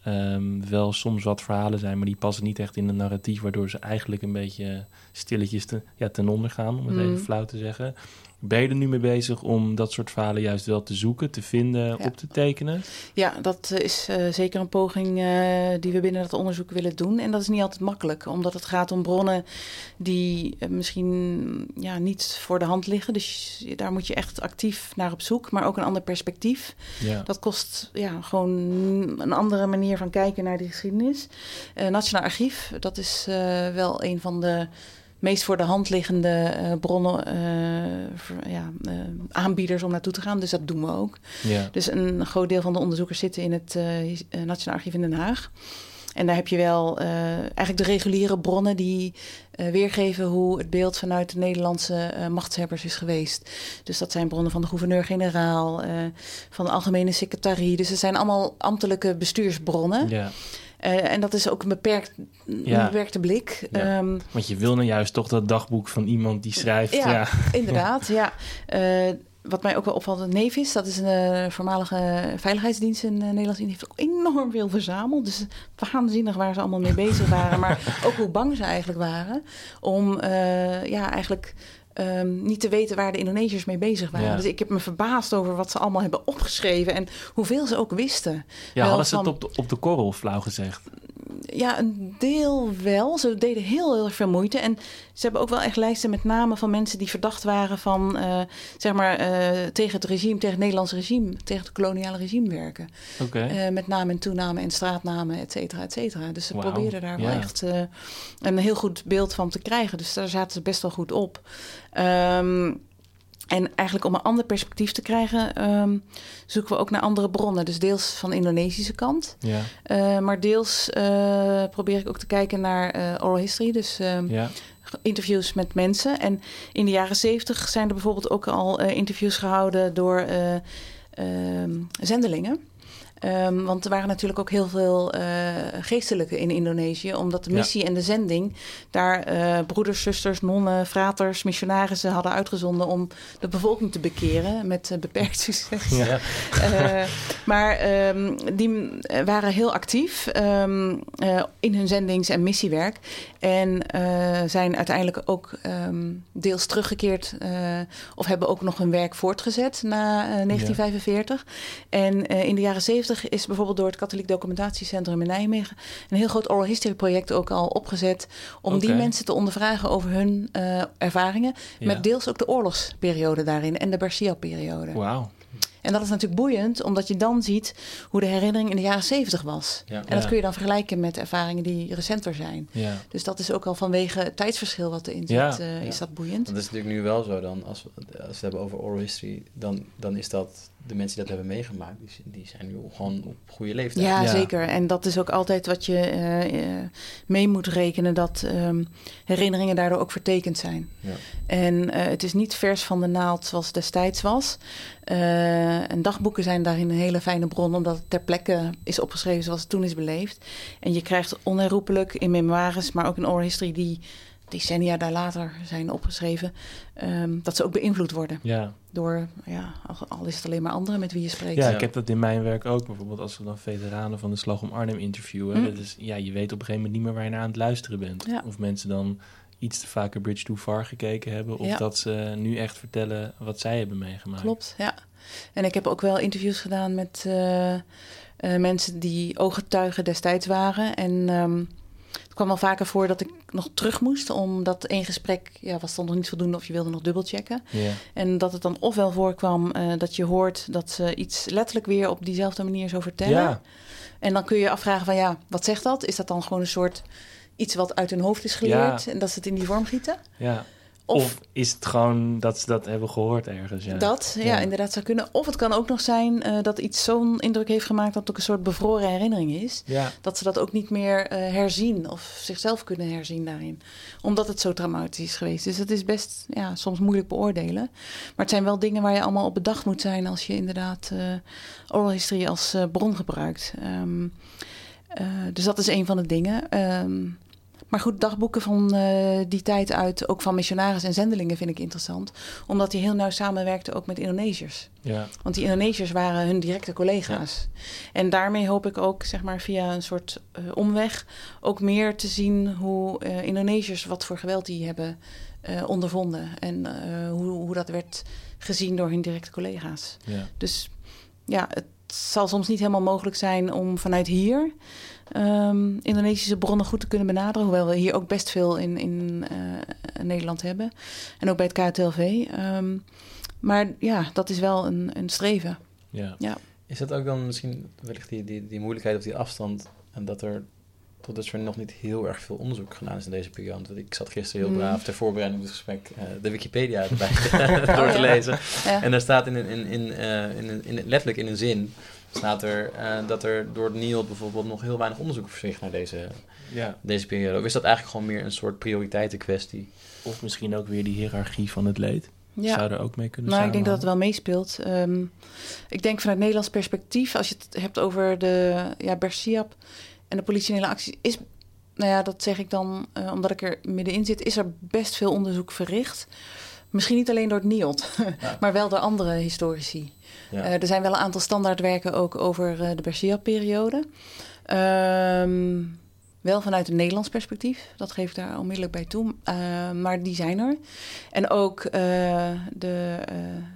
um, wel soms wat verhalen zijn, maar die passen niet echt in een narratief, waardoor ze eigenlijk een beetje stilletjes te, ja, ten onder gaan, om het Mm. even flauw te zeggen. Ben je er nu mee bezig om dat soort verhalen juist wel te zoeken, te vinden, Ja. op te tekenen? Ja, dat eh, is eh, zeker een poging eh, die we binnen dat onderzoek willen doen. En dat is niet altijd makkelijk, omdat het gaat om bronnen die misschien ja, niet voor de hand liggen. Dus daar moet je echt actief naar op zoek, maar ook een ander perspectief. Ja. Dat kost ja, gewoon een andere manier van kijken naar die geschiedenis. Nationaal Archief, dat is wel een van de meest voor de hand liggende eh, bronnen, eh, voor- ja, eh, aanbieders om naartoe te gaan. Dus dat doen we ook. ja. Dus een groot deel van de onderzoekers zitten in het Nationaal Archief in Den Haag. En daar heb je wel eigenlijk de reguliere bronnen die weergeven hoe het beeld vanuit de Nederlandse machtshebbers is geweest. Dus dat zijn bronnen van de gouverneur-generaal, van de algemene secretarie. Dus het zijn allemaal ambtelijke bestuursbronnen. ja. Eh, en dat is ook een, beperkt, Ja. beperkte blik. Ja. Ehm, Want je wil nou juist toch dat dagboek van iemand die schrijft. Ja. Ja, Inderdaad, ja. Eh, wat mij ook wel opvalt, Nevis, dat is een eh, voormalige veiligheidsdienst in Nederland. Die heeft ook enorm veel verzameld. Dus waanzinnig waar ze allemaal mee bezig waren. maar ook hoe bang ze eigenlijk waren om ja, eigenlijk ehm, niet te weten waar de Indonesiërs mee bezig waren. Ja. Dus ik heb me verbaasd over wat ze allemaal hebben opgeschreven en hoeveel ze ook wisten. ja Wel hadden ze het op de, op de korrel flauw gezegd? Ja, een deel wel. Ze deden heel, heel erg veel moeite. En ze hebben ook wel echt lijsten met namen van mensen die verdacht waren van, eh, zeg maar, eh, tegen het regime, tegen het Nederlandse regime, tegen het koloniale regime werken. Eh, met namen en toenamen en straatnamen, et cetera, et cetera. Dus ze probeerden daar wel echt een heel goed beeld van te krijgen. Dus daar zaten ze best wel goed op. Ehm, en eigenlijk om een ander perspectief te krijgen, ehm, zoeken we ook naar andere bronnen. Dus deels van de Indonesische kant. ja, Uh, maar deels uh, probeer ik ook te kijken naar uh, oral history. Dus ja. interviews met mensen. En in de jaren zeventig zijn er bijvoorbeeld ook al interviews gehouden door zendelingen. Um, want er waren natuurlijk ook heel veel uh, geestelijken in Indonesië, omdat de missie ja. en de zending daar uh, broeders, zusters, nonnen, fraters, missionarissen hadden uitgezonden om de bevolking te bekeren met uh, beperkt succes. Ja. maar um, die waren heel actief um, in hun zendings- en missiewerk en zijn uiteindelijk ook deels teruggekeerd of hebben ook nog hun werk voortgezet na 1945. Ja. En in de jaren 70 is bijvoorbeeld door het Katholiek Documentatiecentrum in Nijmegen een heel groot oral history project ook al opgezet om okay. die mensen te ondervragen over hun uh, ervaringen, ja. met deels ook de oorlogsperiode daarin en de Barcia-periode. Wauw. En dat is natuurlijk boeiend, omdat je dan ziet hoe de herinnering in de jaren zeventig was. Ja. En dat ja. kun je dan vergelijken met ervaringen die recenter zijn. Ja. Dus dat is ook al vanwege het tijdsverschil wat erin zit, uh, is dat boeiend. Dat is natuurlijk nu wel zo dan, als we, als we het hebben over oral history, dan, dan is dat de mensen die dat hebben meegemaakt, die, die zijn nu gewoon op goede leeftijd. Ja, ja, zeker. En dat is ook altijd wat je uh, uh, mee moet rekenen, dat um, herinneringen daardoor ook vertekend zijn. Ja. En uh, het is niet vers van de naald zoals het destijds was. Uh, en dagboeken zijn daarin een hele fijne bron, omdat het ter plekke is opgeschreven zoals het toen is beleefd. En je krijgt onherroepelijk in memoires, maar ook in oral history die decennia daar later zijn opgeschreven, um, dat ze ook beïnvloed worden. Ja. Door, ja, al is het alleen maar anderen met wie je spreekt. Ja, ik heb dat in mijn werk ook. Bijvoorbeeld als we dan veteranen van de Slag om Arnhem interviewen. Dat is, ja, je weet op een gegeven moment niet meer waar je naar aan het luisteren bent. Ja. Of mensen dan iets te vaak een Bridge Too Far gekeken hebben. Of Ja. dat ze nu echt vertellen wat zij hebben meegemaakt. Klopt, ja. En ik heb ook wel interviews gedaan met eh, eh, mensen die ooggetuigen destijds waren. En ehm, het kwam wel vaker voor dat ik nog terug moest, omdat één gesprek ja, was dan nog niet voldoende of je wilde nog dubbelchecken. Ja. En dat het dan ofwel voorkwam eh, dat je hoort dat ze iets letterlijk weer op diezelfde manier zo vertellen. En dan kun je je afvragen van ja, wat zegt dat? Is dat dan gewoon een soort iets wat uit hun hoofd is geleerd Ja. en dat ze het in die vorm gieten? Ja. Of, Of, is het gewoon dat ze dat hebben gehoord ergens? Ja. dat, ja, Ja. inderdaad zou kunnen. Of het kan ook nog zijn eh, dat iets zo'n indruk heeft gemaakt dat het ook een soort bevroren herinnering is. Ja. Dat ze dat ook niet meer eh, herzien of zichzelf kunnen herzien daarin. Omdat het zo traumatisch is geweest. Dus het is best ja, soms moeilijk beoordelen. Maar het zijn wel dingen waar je allemaal op bedacht moet zijn als je inderdaad eh, oral history als bron gebruikt. Ehm, eh, dus dat is een van de dingen. Ehm, maar goed, dagboeken van eh, die tijd uit, ook van missionarissen en zendelingen, vind ik interessant. Omdat die heel nauw samenwerkten ook met Indonesiërs. Ja. Want die Indonesiërs waren hun directe collega's. En daarmee hoop ik ook, zeg maar, via een soort eh, omweg... ook meer te zien hoe eh, Indonesiërs, wat voor geweld die hebben ondervonden. En hoe, hoe dat werd gezien door hun directe collega's. Ja. Dus ja, het zal soms niet helemaal mogelijk zijn om vanuit hier ehm, Indonesische bronnen goed te kunnen benaderen. Hoewel we hier ook best veel in, in eh, Nederland hebben. En ook bij het KTLV. Ehm, maar ja, dat is wel een, een streven. Ja. Ja. Is dat ook dan misschien wellicht die, die, die moeilijkheid of die afstand en dat er tot dusver nog niet heel erg veel onderzoek gedaan is in deze periode? Want ik zat gisteren heel Mm. braaf ter voorbereiding op het gesprek eh, de Wikipedia erbij door te lezen. Ja. En daar staat in, in, in, eh, in, in, letterlijk in een zin staat er eh, dat er door het NIOD bijvoorbeeld nog heel weinig onderzoek verricht naar deze, ja. deze periode. Of is dat eigenlijk gewoon meer een soort prioriteitenkwestie? Of misschien ook weer die hiërarchie van het leed. Ja. Zou er ook mee kunnen Nou, ik denk dat het wel meespeelt. Ehm, ik denk vanuit Nederlands perspectief, als je het hebt over de ja, Bersiap en de politionele acties, is, nou ja, dat zeg ik dan eh, omdat ik er middenin zit, is er best veel onderzoek verricht. Misschien niet alleen door het NIOD, Ja. maar wel door andere historici. Ja. Eh, er zijn wel een aantal standaardwerken ook over eh, de Bersiap-periode. Ehm, wel vanuit een Nederlands perspectief, dat geef ik daar onmiddellijk bij toe. Eh, maar die zijn er. En ook eh, de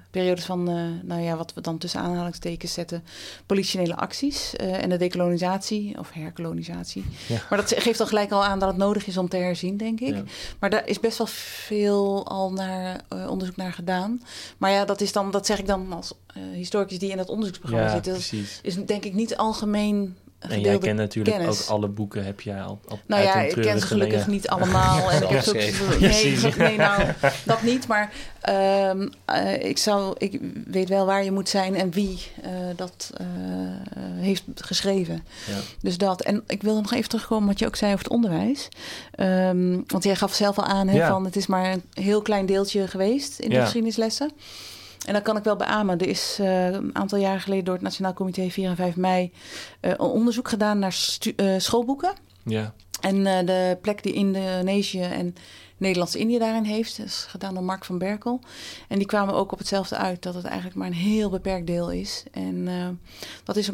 periodes van, eh, nou ja, wat we dan tussen aanhalingstekens zetten, politionele acties eh, en de dekolonisatie of herkolonisatie. Ja. Maar dat geeft al gelijk al aan dat het nodig is om te herzien, denk ik. Ja. Maar daar is best wel veel al naar, eh, onderzoek naar gedaan. Maar ja, dat, is dan, dat zeg ik dan als historicus die in dat onderzoeksprogramma Ja, zit. Dat precies. is denk ik niet algemeen En jij kent natuurlijk kennis. ook alle boeken, heb jij al, al nou ja, ik ken ze gelukkig niet allemaal. en ik heb ook, nee, nee, nou, dat niet. Maar ehm, eh, ik, zou, ik weet wel waar je moet zijn en wie eh, dat eh, heeft geschreven. Ja. Dus dat. En ik wilde nog even terugkomen wat je ook zei over het onderwijs. Ehm, want jij gaf zelf al aan hè, Ja. van het is maar een heel klein deeltje geweest in de Ja. geschiedenislessen. En dat kan ik wel beamen. Er is eh, een aantal jaren geleden door het Nationaal Comité 4 en 5 mei eh, een onderzoek gedaan naar eh, schoolboeken. Ja, En de plek die Indonesië en Nederlands-Indië daarin heeft, dat is gedaan door Mark van Berkel. En die kwamen ook op hetzelfde uit, dat het eigenlijk maar een heel beperkt deel is. En eh, dat is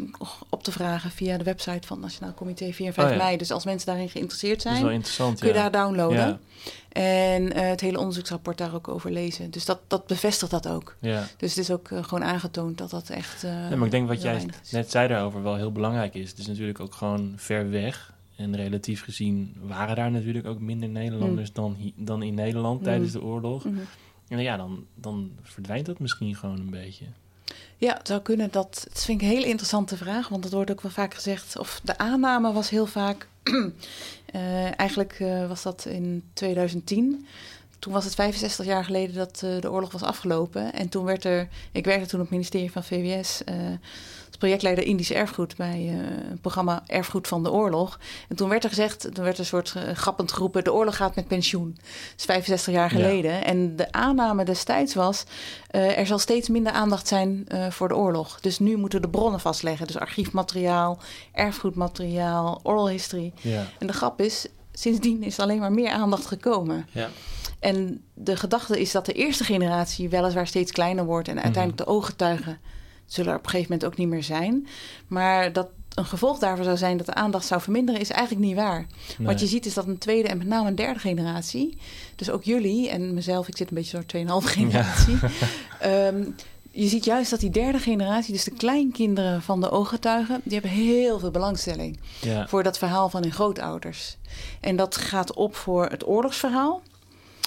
op te vragen via de website van het Nationaal Comité 4 en 5 Oh ja. mei. Dus als mensen daarin geïnteresseerd zijn, kun je ja. daar downloaden. Ja, En eh, het hele onderzoeksrapport daar ook over lezen. Dus dat, dat bevestigt dat ook. ja. Dus het is ook eh, gewoon aangetoond dat dat echt. Nee, maar ik denk wat jij net zei daarover wel heel belangrijk is. Het is natuurlijk ook gewoon ver weg. En relatief gezien waren daar natuurlijk ook minder Nederlanders dan, hi- dan in Nederland Mm. tijdens de oorlog. Mhm. En ja, dan, dan verdwijnt dat misschien gewoon een beetje. Ja, het zou kunnen. Dat, dat vind ik een hele interessante vraag. Want het wordt ook wel vaak gezegd. Of de aanname was heel vaak. eh, eigenlijk eh, was dat in 2010. Toen was het 65 jaar geleden dat eh, de oorlog was afgelopen. En toen werd er. Ik werkte toen op het ministerie van VWS. Als projectleider Indisch Erfgoed bij eh, een programma Erfgoed van de Oorlog. En toen werd er gezegd, toen werd er een soort grappend geroepen: de oorlog gaat met pensioen. Dat is 65 jaar Ja. geleden. En de aanname destijds was: eh, er zal steeds minder aandacht zijn eh, voor de oorlog. Dus nu moeten we de bronnen vastleggen. Dus archiefmateriaal, erfgoedmateriaal, oral history. Ja, En de grap is, sindsdien is er alleen maar meer aandacht gekomen. Ja. En de gedachte is dat de eerste generatie weliswaar steeds kleiner wordt. En uiteindelijk de ooggetuigen zullen er op een gegeven moment ook niet meer zijn. Maar dat een gevolg daarvan zou zijn dat de aandacht zou verminderen, is eigenlijk niet waar. nee. Wat je ziet is dat een tweede en met name een derde generatie, dus ook jullie en mezelf, ik zit een beetje zo'n 2,5 generatie. ehm, je ziet juist dat die derde generatie, dus de kleinkinderen van de ooggetuigen, die hebben heel veel belangstelling ja. voor dat verhaal van hun grootouders. En dat gaat op voor het oorlogsverhaal.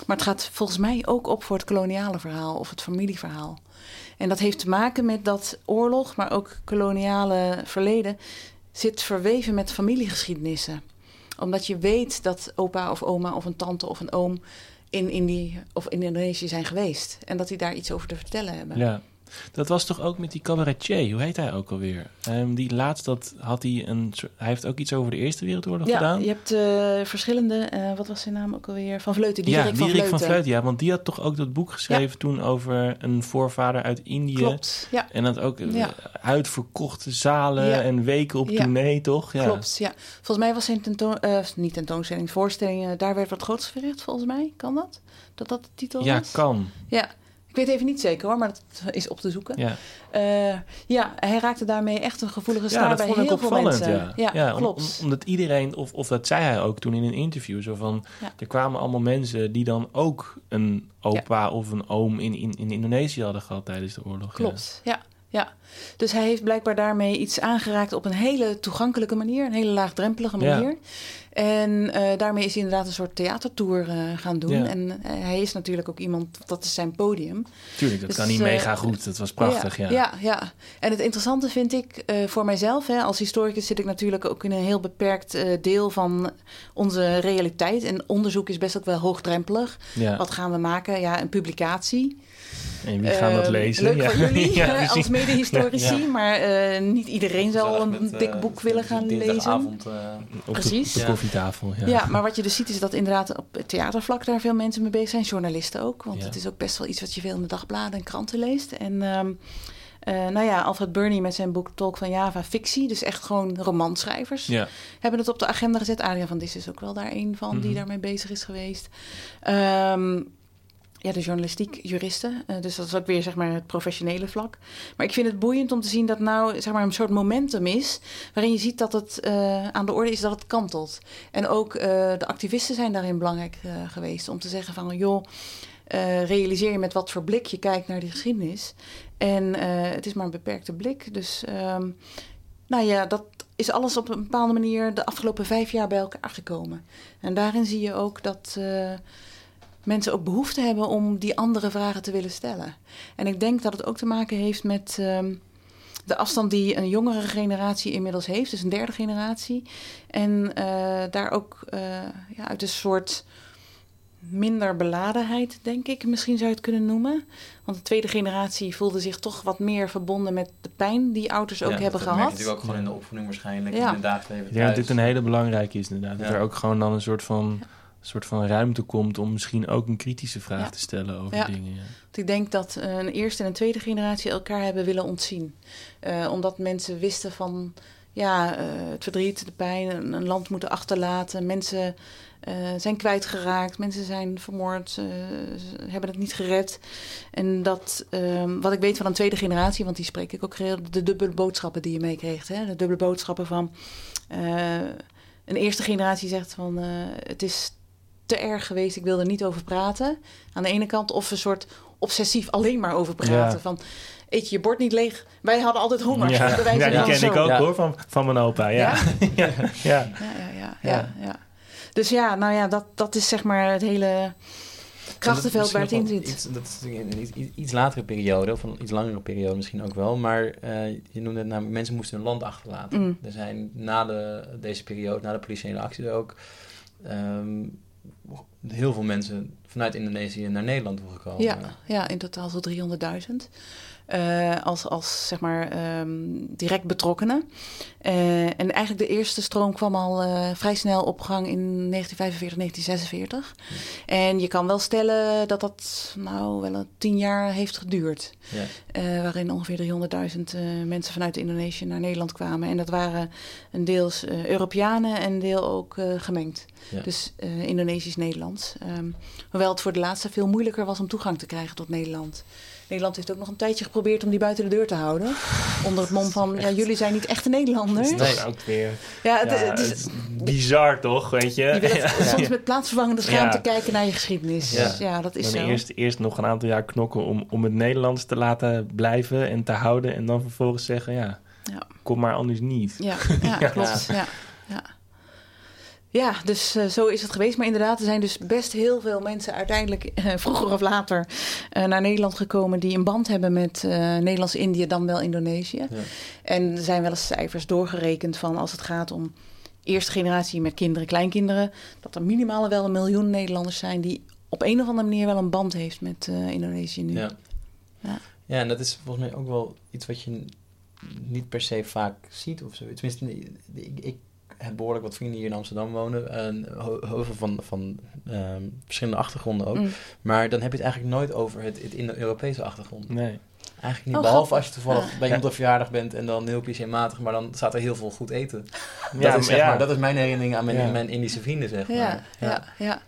Maar het gaat volgens mij ook op voor het koloniale verhaal of het familieverhaal. En dat heeft te maken met dat oorlog, maar ook koloniale verleden, zit verweven met familiegeschiedenissen. Omdat je weet dat opa of oma of een tante of een oom in Indië of in Indonesië zijn geweest. En dat die daar iets over te vertellen hebben. Ja. Dat was toch ook met die cabaretier, hoe heet hij ook alweer? Ehm, die laatst dat had hij een. Hij heeft ook iets over de Eerste Wereldoorlog Ja, gedaan. je hebt eh, verschillende, eh, wat was zijn naam ook alweer? Van Vleuten, ja, Diederik van Vleuten. van Vleuten. Ja, want die had toch ook dat boek geschreven toen over een voorvader uit Indië. Klopt, ja. En dat ook eh, Ja. uitverkochte zalen Ja. en weken op Ja. tournee, toch? Ja. Klopt, ja. Volgens mij was zijn tentoon, niet tentoonstelling, voorstelling, daar werd wat groots verricht, volgens mij. Kan dat? Dat dat de titel Ja, was? kan. Ja. Ik weet even niet zeker hoor, maar dat is op te zoeken. Ja, Eh, ja, hij raakte daarmee echt een gevoelige ja snaar dat bij vond ik heel veel mensen. Ja, ja, om- klopt. om- omdat iedereen, of, of dat zei hij ook toen in een interview, zo van, Ja. er kwamen allemaal mensen die dan ook een opa of een oom in, in, in Indonesië hadden gehad tijdens de oorlog. Klopt, ja. ja. Dus hij heeft blijkbaar daarmee iets aangeraakt op een hele toegankelijke manier, een hele laagdrempelige Ja. manier. En eh, daarmee is hij inderdaad een soort theatertour eh, gaan doen. Ja. En eh, hij is natuurlijk ook iemand, dat is zijn podium. Tuurlijk, dat Dus, kan niet mega goed. Dat was prachtig, ja. ja. ja. En het interessante vind ik voor mijzelf, hè, als historicus zit ik natuurlijk ook in een heel beperkt deel van onze realiteit. En onderzoek is best ook wel hoogdrempelig. Ja. Wat gaan we maken? Ja, een publicatie. En wie gaan dat Eh, lezen? Leuk voor jullie eh, Ja. maar eh, niet iedereen zal een dik boek willen gaan lezen. Avond, Op de, Precies. op de koffietafel, ja. Ja. maar wat je dus ziet is dat inderdaad op het theatervlak daar veel mensen mee bezig zijn. Journalisten ook, want Ja. het is ook best wel iets wat je veel in de dagbladen en kranten leest. En ehm, eh, nou ja, Alfred Burney met zijn boek Tolk van Java, fictie, dus echt gewoon romanschrijvers, Ja. hebben het op de agenda gezet. Adriaan van Dis is ook wel daar een van die Mhm. daarmee bezig is geweest. Ehm, ja, de journalistiek, juristen. Eh, dus dat is ook weer zeg maar het professionele vlak. Maar ik vind het boeiend om te zien dat nou zeg maar een soort momentum is... waarin je ziet dat het eh, aan de orde is dat het kantelt. En ook eh, de activisten zijn daarin belangrijk geweest. Om te zeggen van, joh, realiseer je met wat voor blik je kijkt naar die geschiedenis. En het is maar een beperkte blik. Dus ehm, nou ja, dat is alles op een bepaalde manier de afgelopen vijf jaar bij elkaar gekomen. En daarin zie je ook dat mensen ook behoefte hebben om die andere vragen te willen stellen. En ik denk dat het ook te maken heeft met ehm, de afstand die een jongere generatie inmiddels heeft, dus een derde generatie. En eh, daar ook eh, ja, uit een soort minder beladenheid, denk ik, misschien zou je het kunnen noemen. Want de tweede generatie voelde zich toch wat meer verbonden met de pijn die ouders ook hebben dat gehad. merk je natuurlijk ook gewoon in de opvoeding waarschijnlijk, Ja. in het dagelijks leven denk dat dit een hele belangrijke is inderdaad. Dat Ja. er ook gewoon dan een soort van, soort van ruimte komt om misschien ook een kritische vraag Ja. te stellen over Ja. dingen. Ja. Want ik denk dat eh, een eerste en een tweede generatie elkaar hebben willen ontzien. Eh, omdat mensen wisten van ja, eh, het verdriet, de pijn, een, een land moeten achterlaten. Mensen eh, zijn kwijtgeraakt, mensen zijn vermoord, hebben het niet gered. En dat, ehm, wat ik weet van een tweede generatie, want die spreek ik ook heel, de dubbele boodschappen die je meekreeg. Hè? De dubbele boodschappen van een eerste generatie zegt van het is te erg geweest, ik wil er niet over praten. Aan de ene kant, of een soort obsessief alleen maar over praten. Ja. Van eet je je bord niet leeg. Wij hadden altijd honger. Ja, ja, die ken zo. ik ook Ja. hoor, van, van mijn opa. Ja. Ja. ja. Ja, ja, ja, ja, ja. Dus ja, nou ja, dat, dat is zeg maar het hele krachtenveld waar het in zit. Iets, dat is een iets, latere periode, of een iets langere periode misschien ook wel. Maar eh, je noemde het namelijk, mensen moesten hun land achterlaten. Mm. Er zijn na de, deze periode, na de politiële acties ook, ehm, heel veel mensen vanuit Indonesië naar Nederland toegekomen. Ja, ja, in totaal zo'n 300.000. Eh, als, als zeg maar ehm, direct betrokkenen. Eh, en eigenlijk de eerste stroom kwam al eh, vrij snel op gang in 1945, 1946. En je kan wel stellen dat dat nou wel een tien jaar heeft geduurd. Ja. Waarin ongeveer 300.000 eh, mensen vanuit Indonesië naar Nederland kwamen. En dat waren een deels Europeanen en een deel ook gemengd. Ja. Dus Indonesisch-Nederlands. Ehm, hoewel het voor de laatste veel moeilijker was om toegang te krijgen tot Nederland. Nederland heeft ook nog een tijdje geprobeerd om die buiten de deur te houden. Onder het mom van, ja, jullie zijn niet echte Nederlanders. Dat is ook weer... Ja, het, Ja, het is, het is bizar toch, weet je? soms met plaatsvervangende schaamte Ja. kijken naar je geschiedenis. Ja. Ja, dat is Dan zo. eerst, eerst nog een aantal jaar knokken om, om het Nederlands te laten blijven en te houden. En dan vervolgens zeggen, ja, Ja. kom maar anders niet. Ja, ja, klopt. Ja. Ja. Dus eh, zo is het geweest. Maar inderdaad, er zijn dus best heel veel mensen uiteindelijk eh, vroeger of later eh, naar Nederland gekomen die een band hebben met Nederlands-Indië, dan wel Indonesië. Ja. En er zijn wel eens cijfers doorgerekend van als het gaat om eerste generatie met kinderen, kleinkinderen, dat er minimaal wel een miljoen Nederlanders zijn die op een of andere manier wel een band heeft met Indonesië nu. Ja. Ja. ja, en dat is volgens mij ook wel iets wat je niet per se vaak ziet of zo. Tenminste, ik, ik heb behoorlijk wat vrienden hier in Amsterdam wonen. En ho- heel veel van, van ehm, verschillende achtergronden ook. Mm. Maar dan heb je het eigenlijk nooit over het, het Indo-Europese achtergrond. Nee. Eigenlijk niet. Oh, behalve grappig. als je toevallig Ja. bij iemand op verjaardag bent en dan heel clichématig, maar dan staat er heel veel goed eten. Ja, dat, is, zeg ja. maar, dat is mijn herinnering aan mijn, Ja. mijn Indische vrienden, zeg maar. Ja, ja, ja.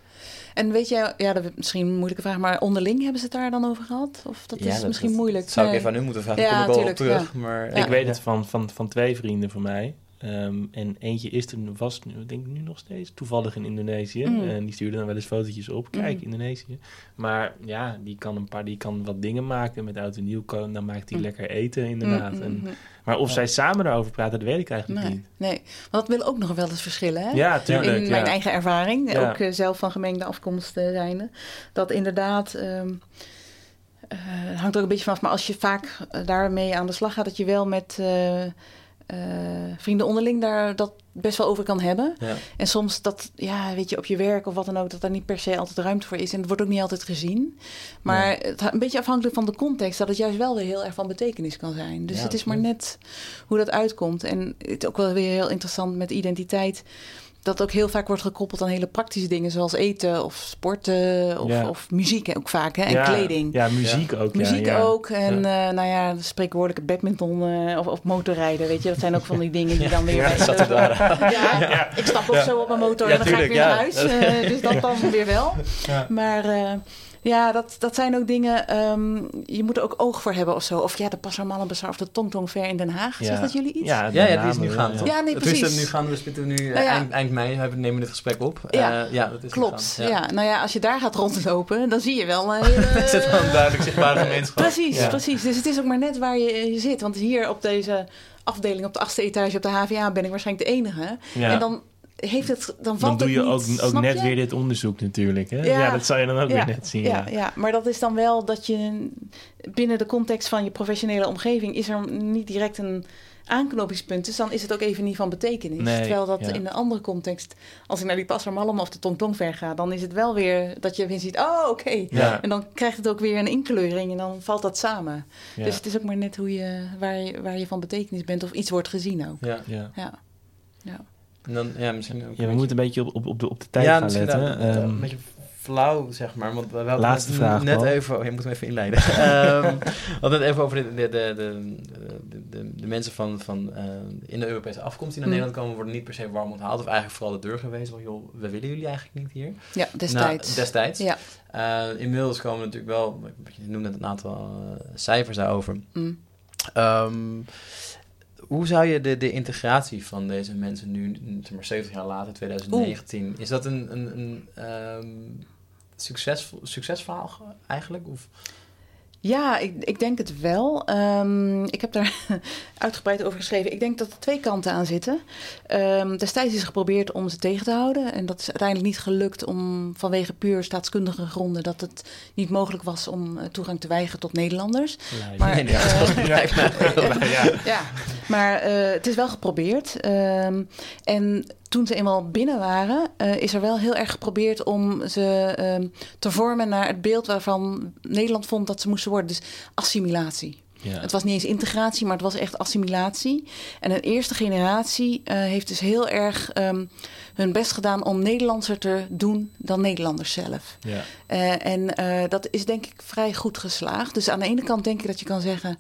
En weet jij, ja, dat is misschien een moeilijke vraag, maar onderling hebben ze het daar dan over gehad? Of dat Ja, is dat- misschien dat moeilijk? zou ik even aan u moeten vragen. Ja, kom ik wel op terug. Maar, Ja. Ik weet het van, van, van twee vrienden van mij. Ehm, en eentje is toen, was denk ik nu nog steeds toevallig in Indonesië. Mm. En die stuurde dan wel eens fotootjes op. Kijk, Mm. Indonesië. Maar ja, die kan een paar, die kan wat dingen maken met oud en nieuw. Dan maakt hij Mm. lekker eten inderdaad. En, maar of Ja. zij samen daarover praten, dat weet ik eigenlijk Nee, niet. nee. Want dat wil ook nog wel eens verschillen, hè? Ja, tuurlijk. in ja. mijn eigen ervaring, Ja. ook eh, zelf van gemengde afkomst eh, zijnde, dat inderdaad eh, het hangt ook een beetje vanaf, maar als je vaak eh, daarmee aan de slag gaat, dat je wel met eh, vrienden onderling daar dat best wel over kan hebben. Ja. En soms dat, ja, weet je, op je werk of wat dan ook, dat daar niet per se altijd ruimte voor is. En het wordt ook niet altijd gezien. Maar het, een beetje afhankelijk van de context, dat het juist wel weer heel erg van betekenis kan zijn. Dus Ja, het is maar net hoe dat uitkomt. En het is ook wel weer heel interessant met identiteit. Dat ook heel vaak wordt gekoppeld aan hele praktische dingen, zoals eten of sporten of, Ja. of muziek ook vaak hè, en Ja, kleding. Ja, muziek ook. ja, Muziek ja. ook. En eh, nou ja, de spreekwoordelijke badminton eh, of, of motorrijden. Weet je, dat zijn ook van die dingen die dan weer. Ja, bij- zat ik stap ook zo op mijn motor Ja, en dan ga ik weer naar huis. eh, dus dat dan weer wel. Ja. Maar ja, dat, dat zijn ook dingen. ehm, je moet er ook oog voor hebben of zo. Of ja, de Passamallenbazaar of de Tongtong Fair in Den Haag. Ja. Zegt dat jullie iets? Ja, Ja, ja, die is nu gaande. toch? Ja, nee, precies. nu gaan we zitten nu eh, Nou ja. eind, eind mei hebben, nemen we dit gesprek op. Ja. Eh, ja dat is Klopt. Ja. nou ja, als je daar gaat rondlopen, dan zie je wel. Is het wel een duidelijk zichtbare gemeenschap? Precies, Ja. precies. Dus het is ook maar net waar je, je zit. Want hier op deze afdeling, op de achtste etage op de HVA, ben ik waarschijnlijk de enige. Ja. En dan heeft het, dan dan valt doe het je niet, ook, ook net je? weer dit onderzoek natuurlijk. Hè? Ja. Ja. dat zou je dan ook Ja, weer net zien. Ja, Ja. ja, maar dat is dan wel dat je binnen de context van je professionele omgeving is er niet direct een aanknopingspunt. Dus dan is het ook even niet van betekenis. Nee, Terwijl dat in een andere context, als ik naar die Passermalm of de Tongtong ver ga, dan is het wel weer dat je weer ziet, oh oké. Ja. En dan krijgt het ook weer een inkleuring en dan valt dat samen. Ja. Dus het is ook maar net hoe je, waar, je, waar je van betekenis bent of iets wordt gezien ook. Ja. Ja. Ja, ja. En dan, ja, misschien ook Ja, we moeten een beetje op, op, op, de, op de tijd ja, gaan misschien letten. eh, Ehm, een beetje flauw, zeg maar. Want we hadden Laatste net, vraag, net Paul. even... Je moet hem even inleiden. Ehm, we hadden het even over de, de, de, de, de, de, de mensen van, van eh, in de Europese afkomst die naar Mm. Nederland komen... worden niet per se warm onthaald. Of eigenlijk vooral de deur geweest. Van, joh, we willen jullie eigenlijk niet hier. ja destijds. Nou, destijds. ja. Eh, inmiddels komen natuurlijk wel... Je noemde net een aantal eh, cijfers daarover. Mm. Ehm, hoe zou je de, de integratie van deze mensen nu, zeg maar 70 jaar later, 2019, is dat een, een, een ehm, succesvol, succesverhaal ge- eigenlijk? Of, Ja, ik, ik denk het wel. Ehm, ik heb daar uitgebreid over geschreven. Ik denk dat er twee kanten aan zitten. Ehm, destijds is geprobeerd om ze tegen te houden. En dat is uiteindelijk niet gelukt om vanwege puur staatskundige gronden dat het niet mogelijk was om eh, toegang te weigeren tot Nederlanders. Maar, Nee, nee, ja, eh, ja. Ja, maar eh, het is wel geprobeerd. Ehm, en toen ze eenmaal binnen waren, eh, is er wel heel erg geprobeerd om ze ehm, te vormen naar het beeld waarvan Nederland vond dat ze moesten worden. Dus assimilatie. Ja. Het was niet eens integratie, maar het was echt assimilatie. En een eerste generatie eh, heeft dus heel erg ehm, hun best gedaan om Nederlandser te doen dan Nederlanders zelf. Ja. Eh, en dat is denk ik vrij goed geslaagd. Dus aan de ene kant denk ik dat je kan zeggen,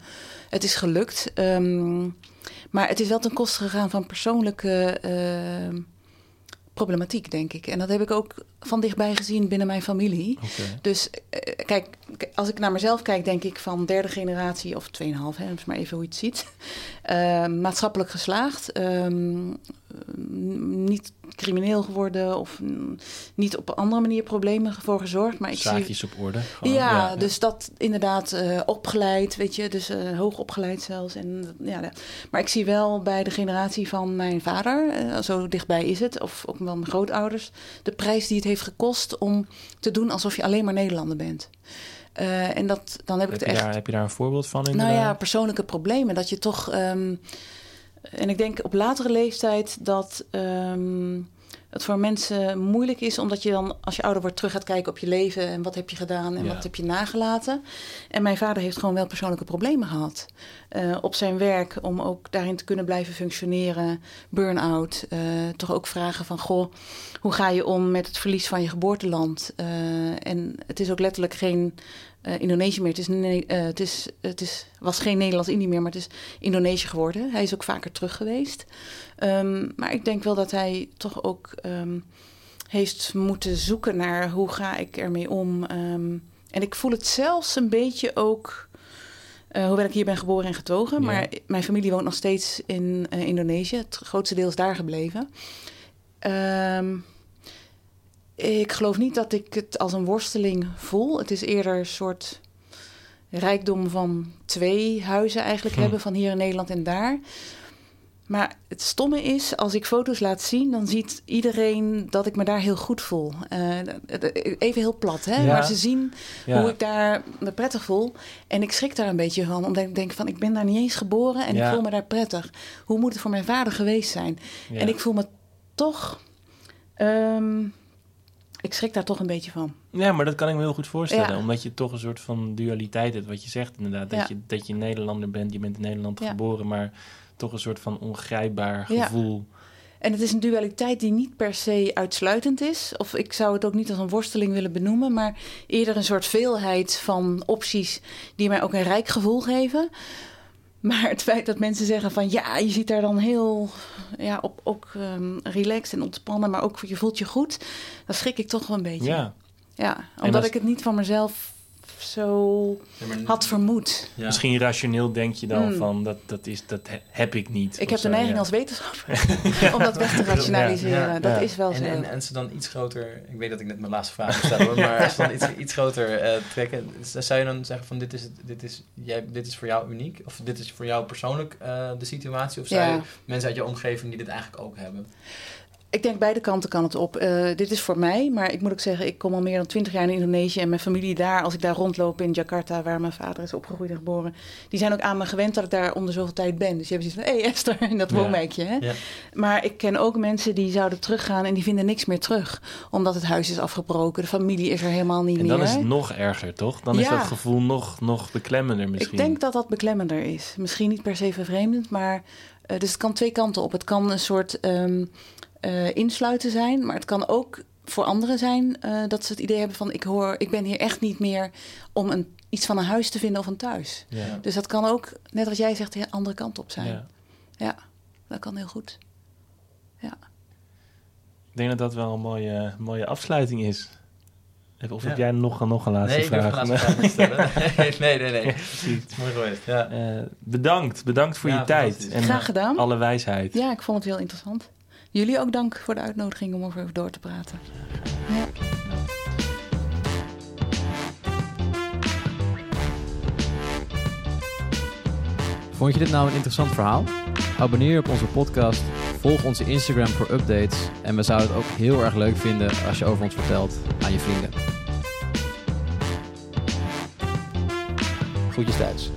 het is gelukt. Ehm, maar het is wel ten koste gegaan van persoonlijke ehm, problematiek, denk ik. En dat heb ik ook van dichtbij gezien binnen mijn familie. Dus eh, kijk, als ik naar mezelf kijk, denk ik van derde generatie of 2,5, hè, maar even hoe je het ziet. Eh, maatschappelijk geslaagd. ehm, niet crimineel geworden of mm, niet op een andere manier problemen voor gezorgd. Maar ik zie Zaakjes op orde. gewoon. ja, dus dat inderdaad eh, opgeleid, weet je, dus eh, hoog opgeleid zelfs. En, ja, de- maar ik zie wel bij de generatie van mijn vader, eh, zo dichtbij is het, of ook wel mijn grootouders, de prijs die het heeft gekost om te doen alsof je alleen maar Nederlander bent. Eh, en dat, dan heb ik het echt daar, heb je daar een voorbeeld van nou inderdaad? ja, persoonlijke problemen. Dat je toch. ehm, en ik denk op latere leeftijd dat ehm, het voor mensen moeilijk is, omdat je dan, als je ouder wordt, terug gaat kijken op je leven en wat heb je gedaan en Ja. wat heb je nagelaten. En mijn vader heeft gewoon wel persoonlijke problemen gehad eh, op zijn werk om ook daarin te kunnen blijven functioneren. Burn-out, eh, toch ook vragen van goh, hoe ga je om met het verlies van je geboorteland? Eh, en het is ook letterlijk geen Indonesië meer. Het, is, het, is, het is, was geen Nederlands-Indië meer, maar het is Indonesië geworden. Hij is ook vaker terug geweest. Ehm, maar ik denk wel dat hij toch ook ehm, heeft moeten zoeken naar hoe ga ik ermee om. Ehm, en ik voel het zelfs een beetje ook, eh, hoewel ik hier ben geboren en getogen, Ja. maar mijn familie woont nog steeds in eh, Indonesië. Het grootste deel is daar gebleven. Ehm, ik geloof niet dat ik het als een worsteling voel. Het is eerder een soort rijkdom van twee huizen eigenlijk Hm. hebben, van hier in Nederland en daar. Maar het stomme is, als ik foto's laat zien, dan ziet iedereen dat ik me daar heel goed voel. Eh, even heel plat, hè? Ja. Maar ze zien Ja. hoe ik daar me prettig voel. En ik schrik daar een beetje van, omdat ik denk van, ik ben daar niet eens geboren en Ja. ik voel me daar prettig. Hoe moet het voor mijn vader geweest zijn? En ik voel me toch, ehm, ik schrik daar toch een beetje van. Ja, maar dat kan ik me heel goed voorstellen. Ja. Omdat je toch een soort van dualiteit hebt. Wat je zegt inderdaad. Dat, Ja. je, dat je Nederlander bent. Je bent in Nederland Ja. geboren. Maar toch een soort van ongrijpbaar Ja. gevoel. En het is een dualiteit die niet per se uitsluitend is. Of ik zou het ook niet als een worsteling willen benoemen, maar eerder een soort veelheid van opties die mij ook een rijk gevoel geven. Maar het feit dat mensen zeggen van ja, je ziet daar dan heel ja, op, ook ehm, relaxed en ontspannen, maar ook je voelt je goed, dan schrik ik toch wel een beetje. Ja. Ja, omdat als- ik het niet van mezelf zo had vermoed. Ja. Misschien rationeel denk je dan Mm. van dat, dat, is, dat he- heb ik niet. Ik heb zo, de neiging ja. als wetenschapper om dat weg te rationaliseren. Ja, ja. dat Ja. is wel En, zo. en, en ze dan iets groter, ik weet dat ik net mijn laatste vraag hoor, maar als ze dan iets, iets groter eh, trekken, z- zou je dan zeggen van dit is, het- dit, is, jij, dit is voor jou uniek? Of dit is voor jou persoonlijk eh, de situatie? Of zijn Ja. er mensen uit je omgeving die dit eigenlijk ook hebben? Ik denk beide kanten kan het op. Eh, dit is voor mij, maar ik moet ook zeggen, ik kom al meer dan twintig jaar in Indonesië. En mijn familie daar, als ik daar rondloop in Jakarta, waar mijn vader is opgegroeid en geboren, die zijn ook aan me gewend dat ik daar om de zoveel tijd ben. Dus je hebt zoiets van, hé hey Esther, in dat woonwijkje. Ja. Maar ik ken ook mensen die zouden teruggaan en die vinden niks meer terug. Omdat het huis is afgebroken, de familie is er helemaal niet En meer. dan is het nog erger, toch? Dan is dat gevoel nog, nog beklemmender misschien. Ik denk dat dat beklemmender is. Misschien niet per se vervreemdend, maar eh, dus het kan twee kanten op. Het kan een soort ehm, eh, insluiten zijn, maar het kan ook voor anderen zijn eh, dat ze het idee hebben van ik hoor, ik ben hier echt niet meer om een, iets van een huis te vinden of een thuis. Ja. Dus dat kan ook, net wat jij zegt, de andere kant op zijn. Ja. Ja, dat kan heel goed. Ik denk dat dat wel een mooie, mooie afsluiting is. Of Ja. heb jij nog, nog een laatste nee, ik durf vraag? geen laatste vraag niet stellen. nee, nee, nee. nee. Ja, precies. Het is mooi geweest. Ja. Eh, bedankt. Bedankt voor Ja, je tijd. En Graag gedaan. alle wijsheid. Ja, ik vond het heel interessant. Jullie ook dank voor de uitnodiging om over door te praten. Vond je dit nou een interessant verhaal? Abonneer je op onze podcast, volg onze Instagram voor updates en we zouden het ook heel erg leuk vinden als je over ons vertelt aan je vrienden. Groetjes thuis.